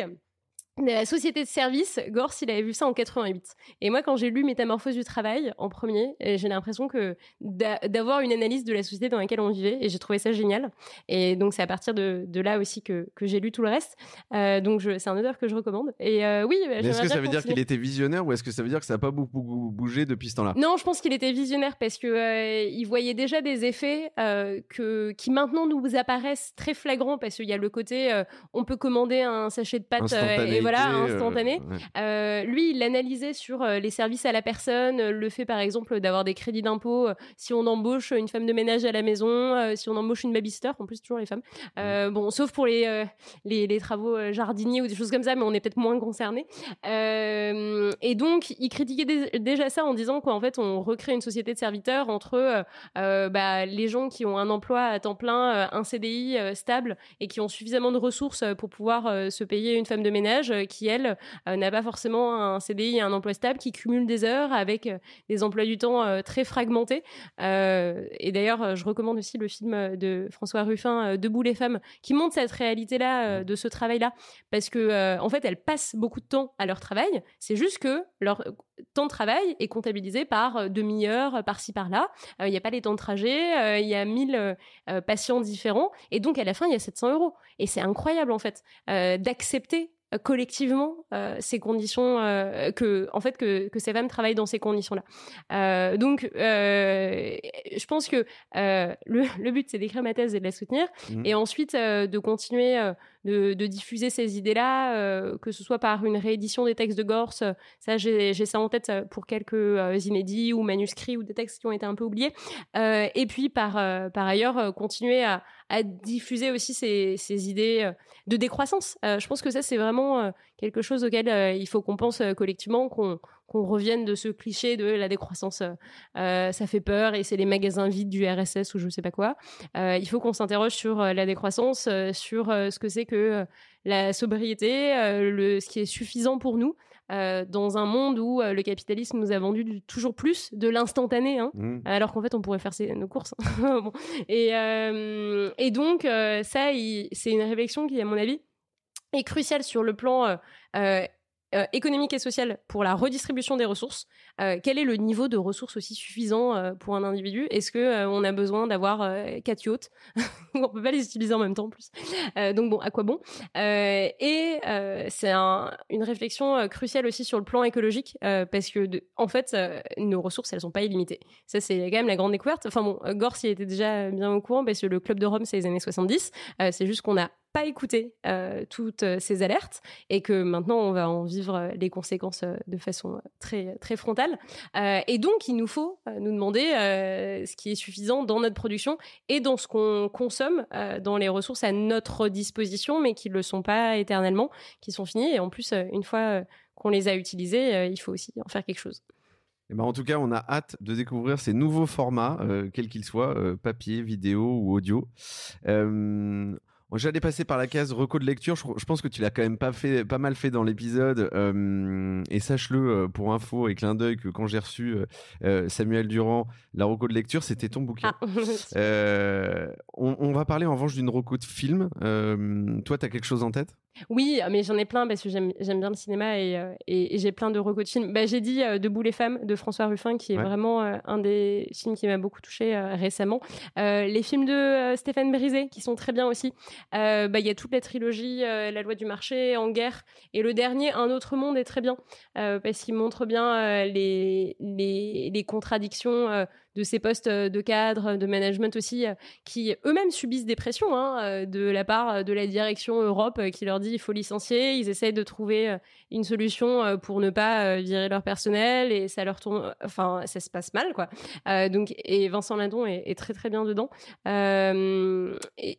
de la société de service, Gors, il avait vu ça en 88. Et moi, quand j'ai lu Métamorphose du travail en premier, euh, j'ai l'impression que d'avoir une analyse de la société dans laquelle on vivait, et j'ai trouvé ça génial. Et donc, c'est à partir de, de là aussi que, que j'ai lu tout le reste. Euh, donc, c'est un auteur que je recommande. Et euh, oui, est-ce que ça veut dire qu'il était visionnaire ou est-ce que ça veut dire que ça n'a pas beaucoup bougé depuis ce temps-là? Non, je pense qu'il était visionnaire parce que il voyait déjà des effets que, qui maintenant nous apparaissent très flagrants parce qu'il y a le côté on peut commander un sachet de pâtes voilà, euh, instantané. Euh, lui, il l'analysait sur euh, les services à la personne, le fait par exemple d'avoir des crédits d'impôt si on embauche une femme de ménage à la maison, si on embauche une babysitter, en plus toujours les femmes. bon, sauf pour les, les, travaux jardiniers ou des choses comme ça, mais on est peut-être moins concernés. et donc, il critiquait déjà ça en disant qu'en fait, on recrée une société de serviteurs entre bah, les gens qui ont un emploi à temps plein, un CDI stable et qui ont suffisamment de ressources pour pouvoir se payer une femme de ménage qui, elle, euh, n'a pas forcément un CDI et un emploi stable, qui cumule des heures avec euh, des emplois du temps très fragmentés. et d'ailleurs, je recommande aussi le film de François Ruffin, Debout les femmes, qui montre cette réalité-là, de ce travail-là, parce que en fait, elles passent beaucoup de temps à leur travail. C'est juste que leur temps de travail est comptabilisé par demi-heure, par-ci, par-là. Il n'y a pas les temps de trajet, il y a 1000 patients différents. Et donc, à la fin, il y a 700 euros. Et c'est incroyable, en fait, d'accepter euh, collectivement euh, ces conditions euh, que en fait que, que, ces femmes travaillent dans ces conditions là donc je pense que le, le, but c'est d'écrire ma thèse et de la soutenir mmh. et ensuite de continuer de, diffuser ces idées-là, euh, que ce soit par une réédition des textes de Gorse, ça j'ai ça en tête pour quelques euh, inédits ou manuscrits ou des textes qui ont été un peu oubliés, euh, et puis par, par ailleurs continuer à, diffuser aussi ces, ces idées de décroissance. je pense que ça c'est vraiment quelque chose auquel il faut qu'on pense collectivement, qu'on qu'on revienne de ce cliché de la décroissance, euh, euh, ça fait peur et c'est les magasins vides du RSS ou je sais pas quoi. Euh, il faut qu'on s'interroge sur la décroissance, sur ce que c'est que la sobriété, le, ce qui est suffisant pour nous. dans un monde où le capitalisme nous a vendu toujours plus de l'instantané, hein, mmh. alors qu'en fait on pourrait faire nos courses. et, et, donc ça, c'est une réflexion qui, à mon avis, est cruciale sur le plan économique et sociale pour la redistribution des ressources. quel est le niveau de ressources aussi suffisant pour un individu? Est-ce que on a besoin d'avoir quatre yachts? On peut pas les utiliser en même temps en plus. donc bon, à quoi bon? Et c'est une réflexion cruciale aussi sur le plan écologique parce que en fait, nos ressources elles sont pas illimitées. Ça c'est quand même la grande découverte. Enfin bon, Gors y était déjà bien au courant parce que le club de Rome c'est les années 70. c'est juste qu'on a pas écouté euh, toutes euh, ces alertes et que maintenant on va en vivre euh, les conséquences de façon très très frontale. et donc il nous faut nous demander ce qui est suffisant dans notre production et dans ce qu'on consomme, dans les ressources à notre disposition, mais qui ne le sont pas éternellement, qui sont finies. Et en plus, une fois qu'on les a utilisées, il faut aussi en faire quelque chose. Eh ben en tout cas, on a hâte de découvrir ces nouveaux formats, quels qu'ils soient, papier, vidéo ou audio. J'allais passer par la case reco de lecture. Je, pense que tu l'as quand même pas fait, pas mal fait dans l'épisode. Euh, et sache-le euh, pour info et clin d'œil que quand j'ai reçu euh, Samuel Durand, la reco de lecture, c'était ton bouquin. Ah. on, va parler en revanche d'une reco de film. toi, tu as quelque chose en tête? Oui, mais j'en ai plein parce que j'aime bien le cinéma et, et, j'ai plein de films. Bah, j'ai dit Debout les femmes de François Ruffin, qui est vraiment un des films qui m'a beaucoup touché récemment. les films de Stéphane Brisé, qui sont très bien aussi. Euh, bah, il y a toute la trilogie euh, La loi du marché, En guerre, et le dernier, Un autre monde, est très bien, euh, parce qu'il montre bien les, les, les, contradictions de ces postes de cadre, de management aussi, qui eux-mêmes subissent des pressions hein, de la part de la direction Europe qui leur dit il faut licencier. Ils essayent de trouver une solution pour ne pas virer leur personnel et ça leur tourne, enfin ça se passe mal quoi. donc et Vincent Lindon est, très très bien dedans. et,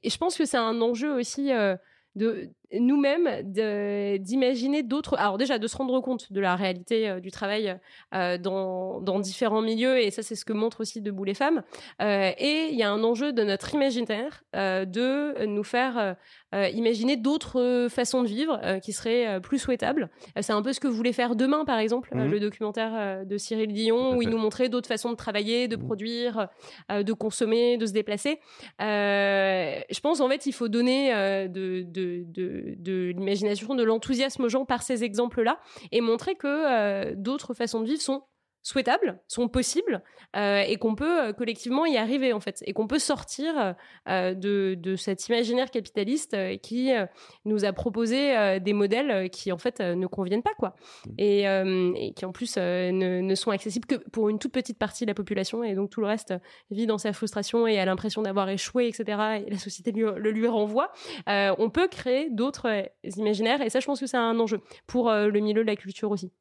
je pense que c'est un enjeu aussi euh, de nous-mêmes d'imaginer d'autres. Alors déjà de se rendre compte de la réalité euh, du travail euh, dans, dans, différents milieux et ça c'est ce que montre aussi Debout les femmes. Euh, et il y a un enjeu de notre imaginaire de nous faire imaginer d'autres façons de vivre qui seraient plus souhaitables. c'est un peu ce que voulait faire demain par exemple mhm. le documentaire de Cyril Dion où il nous montrait d'autres façons de travailler, de mhm. produire, de consommer, de se déplacer. je pense en fait il faut donner de, de, de de, l'imagination, de l'enthousiasme aux gens par ces exemples-là et montrer que euh, d'autres façons de vivre sont souhaitables, sont possibles euh, et qu'on peut euh, collectivement y arriver en fait et qu'on peut sortir euh, de, de, cet imaginaire capitaliste qui nous a proposé des modèles qui en fait ne conviennent pas quoi. Mmh. et, et qui en plus ne, ne, sont accessibles que pour une toute petite partie de la population et donc tout le reste vit dans sa frustration et a l'impression d'avoir échoué etc et la société le lui renvoie. On peut créer d'autres imaginaires et ça je pense que c'est un enjeu pour le milieu de la culture aussi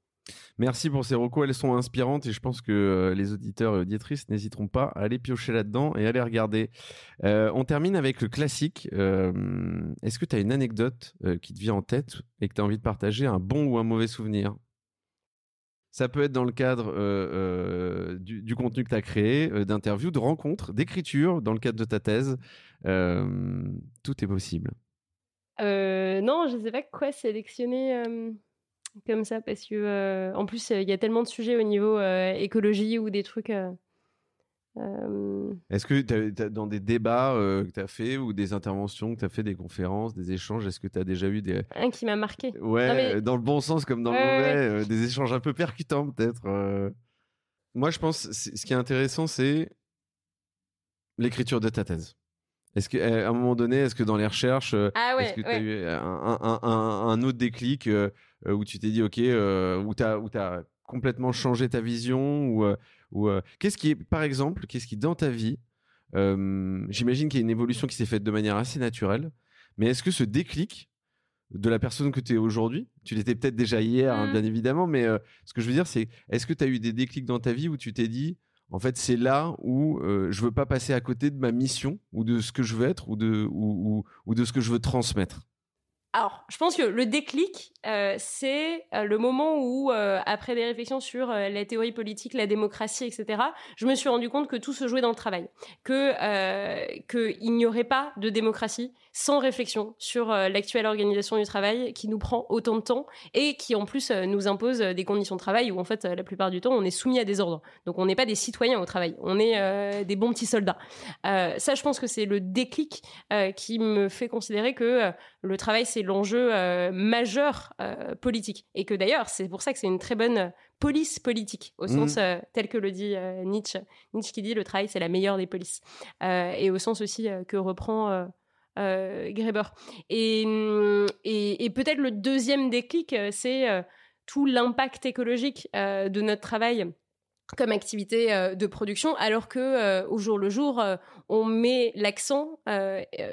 Merci pour ces recos, elles sont inspirantes et je pense que euh, les auditeurs et auditrices n'hésiteront pas à aller piocher là-dedans et à les regarder. Euh, on termine avec le classique. Euh, est-ce que tu as une anecdote qui te vient en tête et que tu as envie de partager, un bon ou un mauvais souvenir? Ça peut être dans le cadre du, contenu que tu as créé, d'interviews, de rencontres, d'écriture, dans le cadre de ta thèse. tout est possible. non, je ne sais pas quoi sélectionner comme ça parce que euh, en plus il y a tellement de sujets au niveau euh, écologie ou des trucs. Euh, est-ce que dans des débats que tu as fait ou des interventions que tu as fait, des conférences, des échanges, est-ce que tu as déjà eu des. Un qui m'a marqué. Ouais, dans le bon sens comme dans le mauvais, des échanges un peu percutants peut-être. Moi je pense, ce qui est intéressant, c'est l'écriture de ta thèse. Est-ce qu'à un moment donné, est-ce que dans les recherches, ah est-ce que tu as eu un, un, autre déclic euh, où tu t'es dit, OK, euh, où tu as, as, complètement changé ta vision ou, euh, ou Qu'est-ce qui est, par exemple, qu'est-ce qui, dans ta vie, j'imagine qu'il y a une évolution qui s'est faite de manière assez naturelle, mais est-ce que ce déclic de la personne que tu es aujourd'hui, tu l'étais peut-être déjà hier, hein, mmh. bien évidemment, mais ce que je veux dire, c'est est-ce que tu as eu des déclics dans ta vie où tu t'es dit, en fait, c'est là où je veux pas passer à côté de ma mission ou de ce que je veux être ou de, ou de ce que je veux transmettre. Alors, je pense que le déclic, euh, c'est euh, le moment où, euh, après des réflexions sur la théorie politique, la démocratie, etc., je me suis rendu compte que tout se jouait dans le travail, que qu'il n'y aurait pas de démocratie sans réflexion sur l'actuelle organisation du travail qui nous prend autant de temps et qui en plus nous impose des conditions de travail où en fait la plupart du temps on est soumis à des ordres. Donc on n'est pas des citoyens au travail, on est des bons petits soldats. ça, je pense que c'est le déclic qui me fait considérer que le travail c'est l'enjeu euh, politique. Et que d'ailleurs, c'est pour ça que c'est une très bonne police politique, au sens mmh. tel que le dit Nietzsche. Nietzsche qui dit le travail, c'est la meilleure des polices. et au sens aussi que reprend euh, Greber. Mm, et, et, peut-être le deuxième déclic, euh, c'est euh, tout l'impact écologique de notre travail comme activité de production, alors que au jour le jour, on met l'accent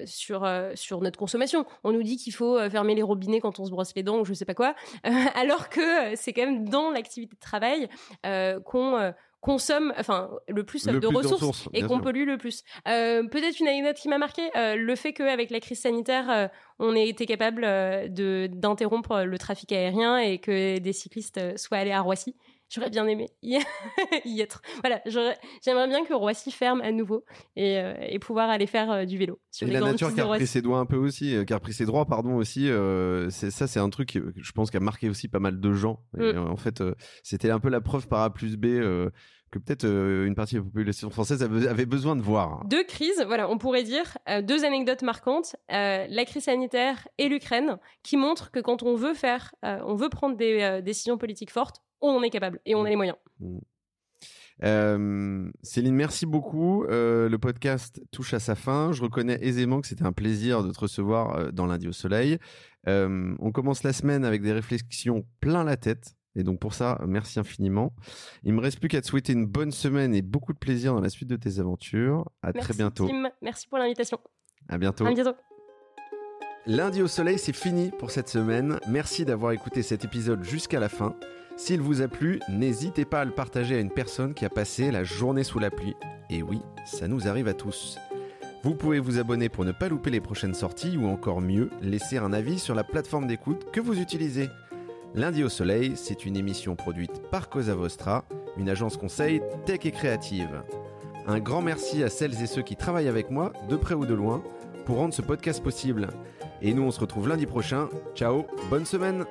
sur sur notre consommation. On nous dit qu'il faut fermer les robinets quand on se brosse les dents ou je sais pas quoi, alors que c'est quand même dans l'activité de travail qu'on consomme enfin le plus de ressources, et qu'on pollue le plus. Euh, peut-être une anecdote qui m'a marqué, euh, le fait qu'avec la crise sanitaire, euh, on ait été capable de d'interrompre le trafic aérien et que des cyclistes soient allés à Roissy. J'aurais bien aimé y être. Voilà, j'aimerais bien que Roissy ferme à nouveau et, pouvoir aller faire du vélo. Sur et la nature qui a pris ses doigts un peu aussi, qui a pris ses droits, pardon aussi. c'est ça, c'est un truc, qui, je pense, qui a marqué aussi pas mal de gens. Mm. en fait, c'était un peu la preuve par A plus B que peut-être euh, une partie de la population française avait besoin de voir. Deux crises, voilà, on pourrait dire, euh, deux anecdotes marquantes, euh, la crise sanitaire et l'Ukraine, qui montrent que quand on veut faire, on veut prendre des décisions politiques fortes, on en est capable et on a les moyens. Mmh. Céline, merci beaucoup. le podcast touche à sa fin. Je reconnais aisément que c'était un plaisir de te recevoir dans Lundi au Soleil. on commence la semaine avec des réflexions plein la tête et donc pour ça, merci infiniment. Il me reste plus qu'à te souhaiter une bonne semaine et beaucoup de plaisir dans la suite de tes aventures. À très bientôt. Tim. Merci pour l'invitation. À bientôt. À bientôt. Lundi au soleil, c'est fini pour cette semaine. Merci d'avoir écouté cet épisode jusqu'à la fin. S'il vous a plu, n'hésitez pas à le partager à une personne qui a passé la journée sous la pluie. Et oui, ça nous arrive à tous. Vous pouvez vous abonner pour ne pas louper les prochaines sorties ou encore mieux, laisser un avis sur la plateforme d'écoute que vous utilisez. Lundi au Soleil, c'est une émission produite par Cosa Vostra, une agence conseil tech et créative. Un grand merci à celles et ceux qui travaillent avec moi, de près ou de loin, pour rendre ce podcast possible. Et nous, on se retrouve lundi prochain. Ciao, bonne semaine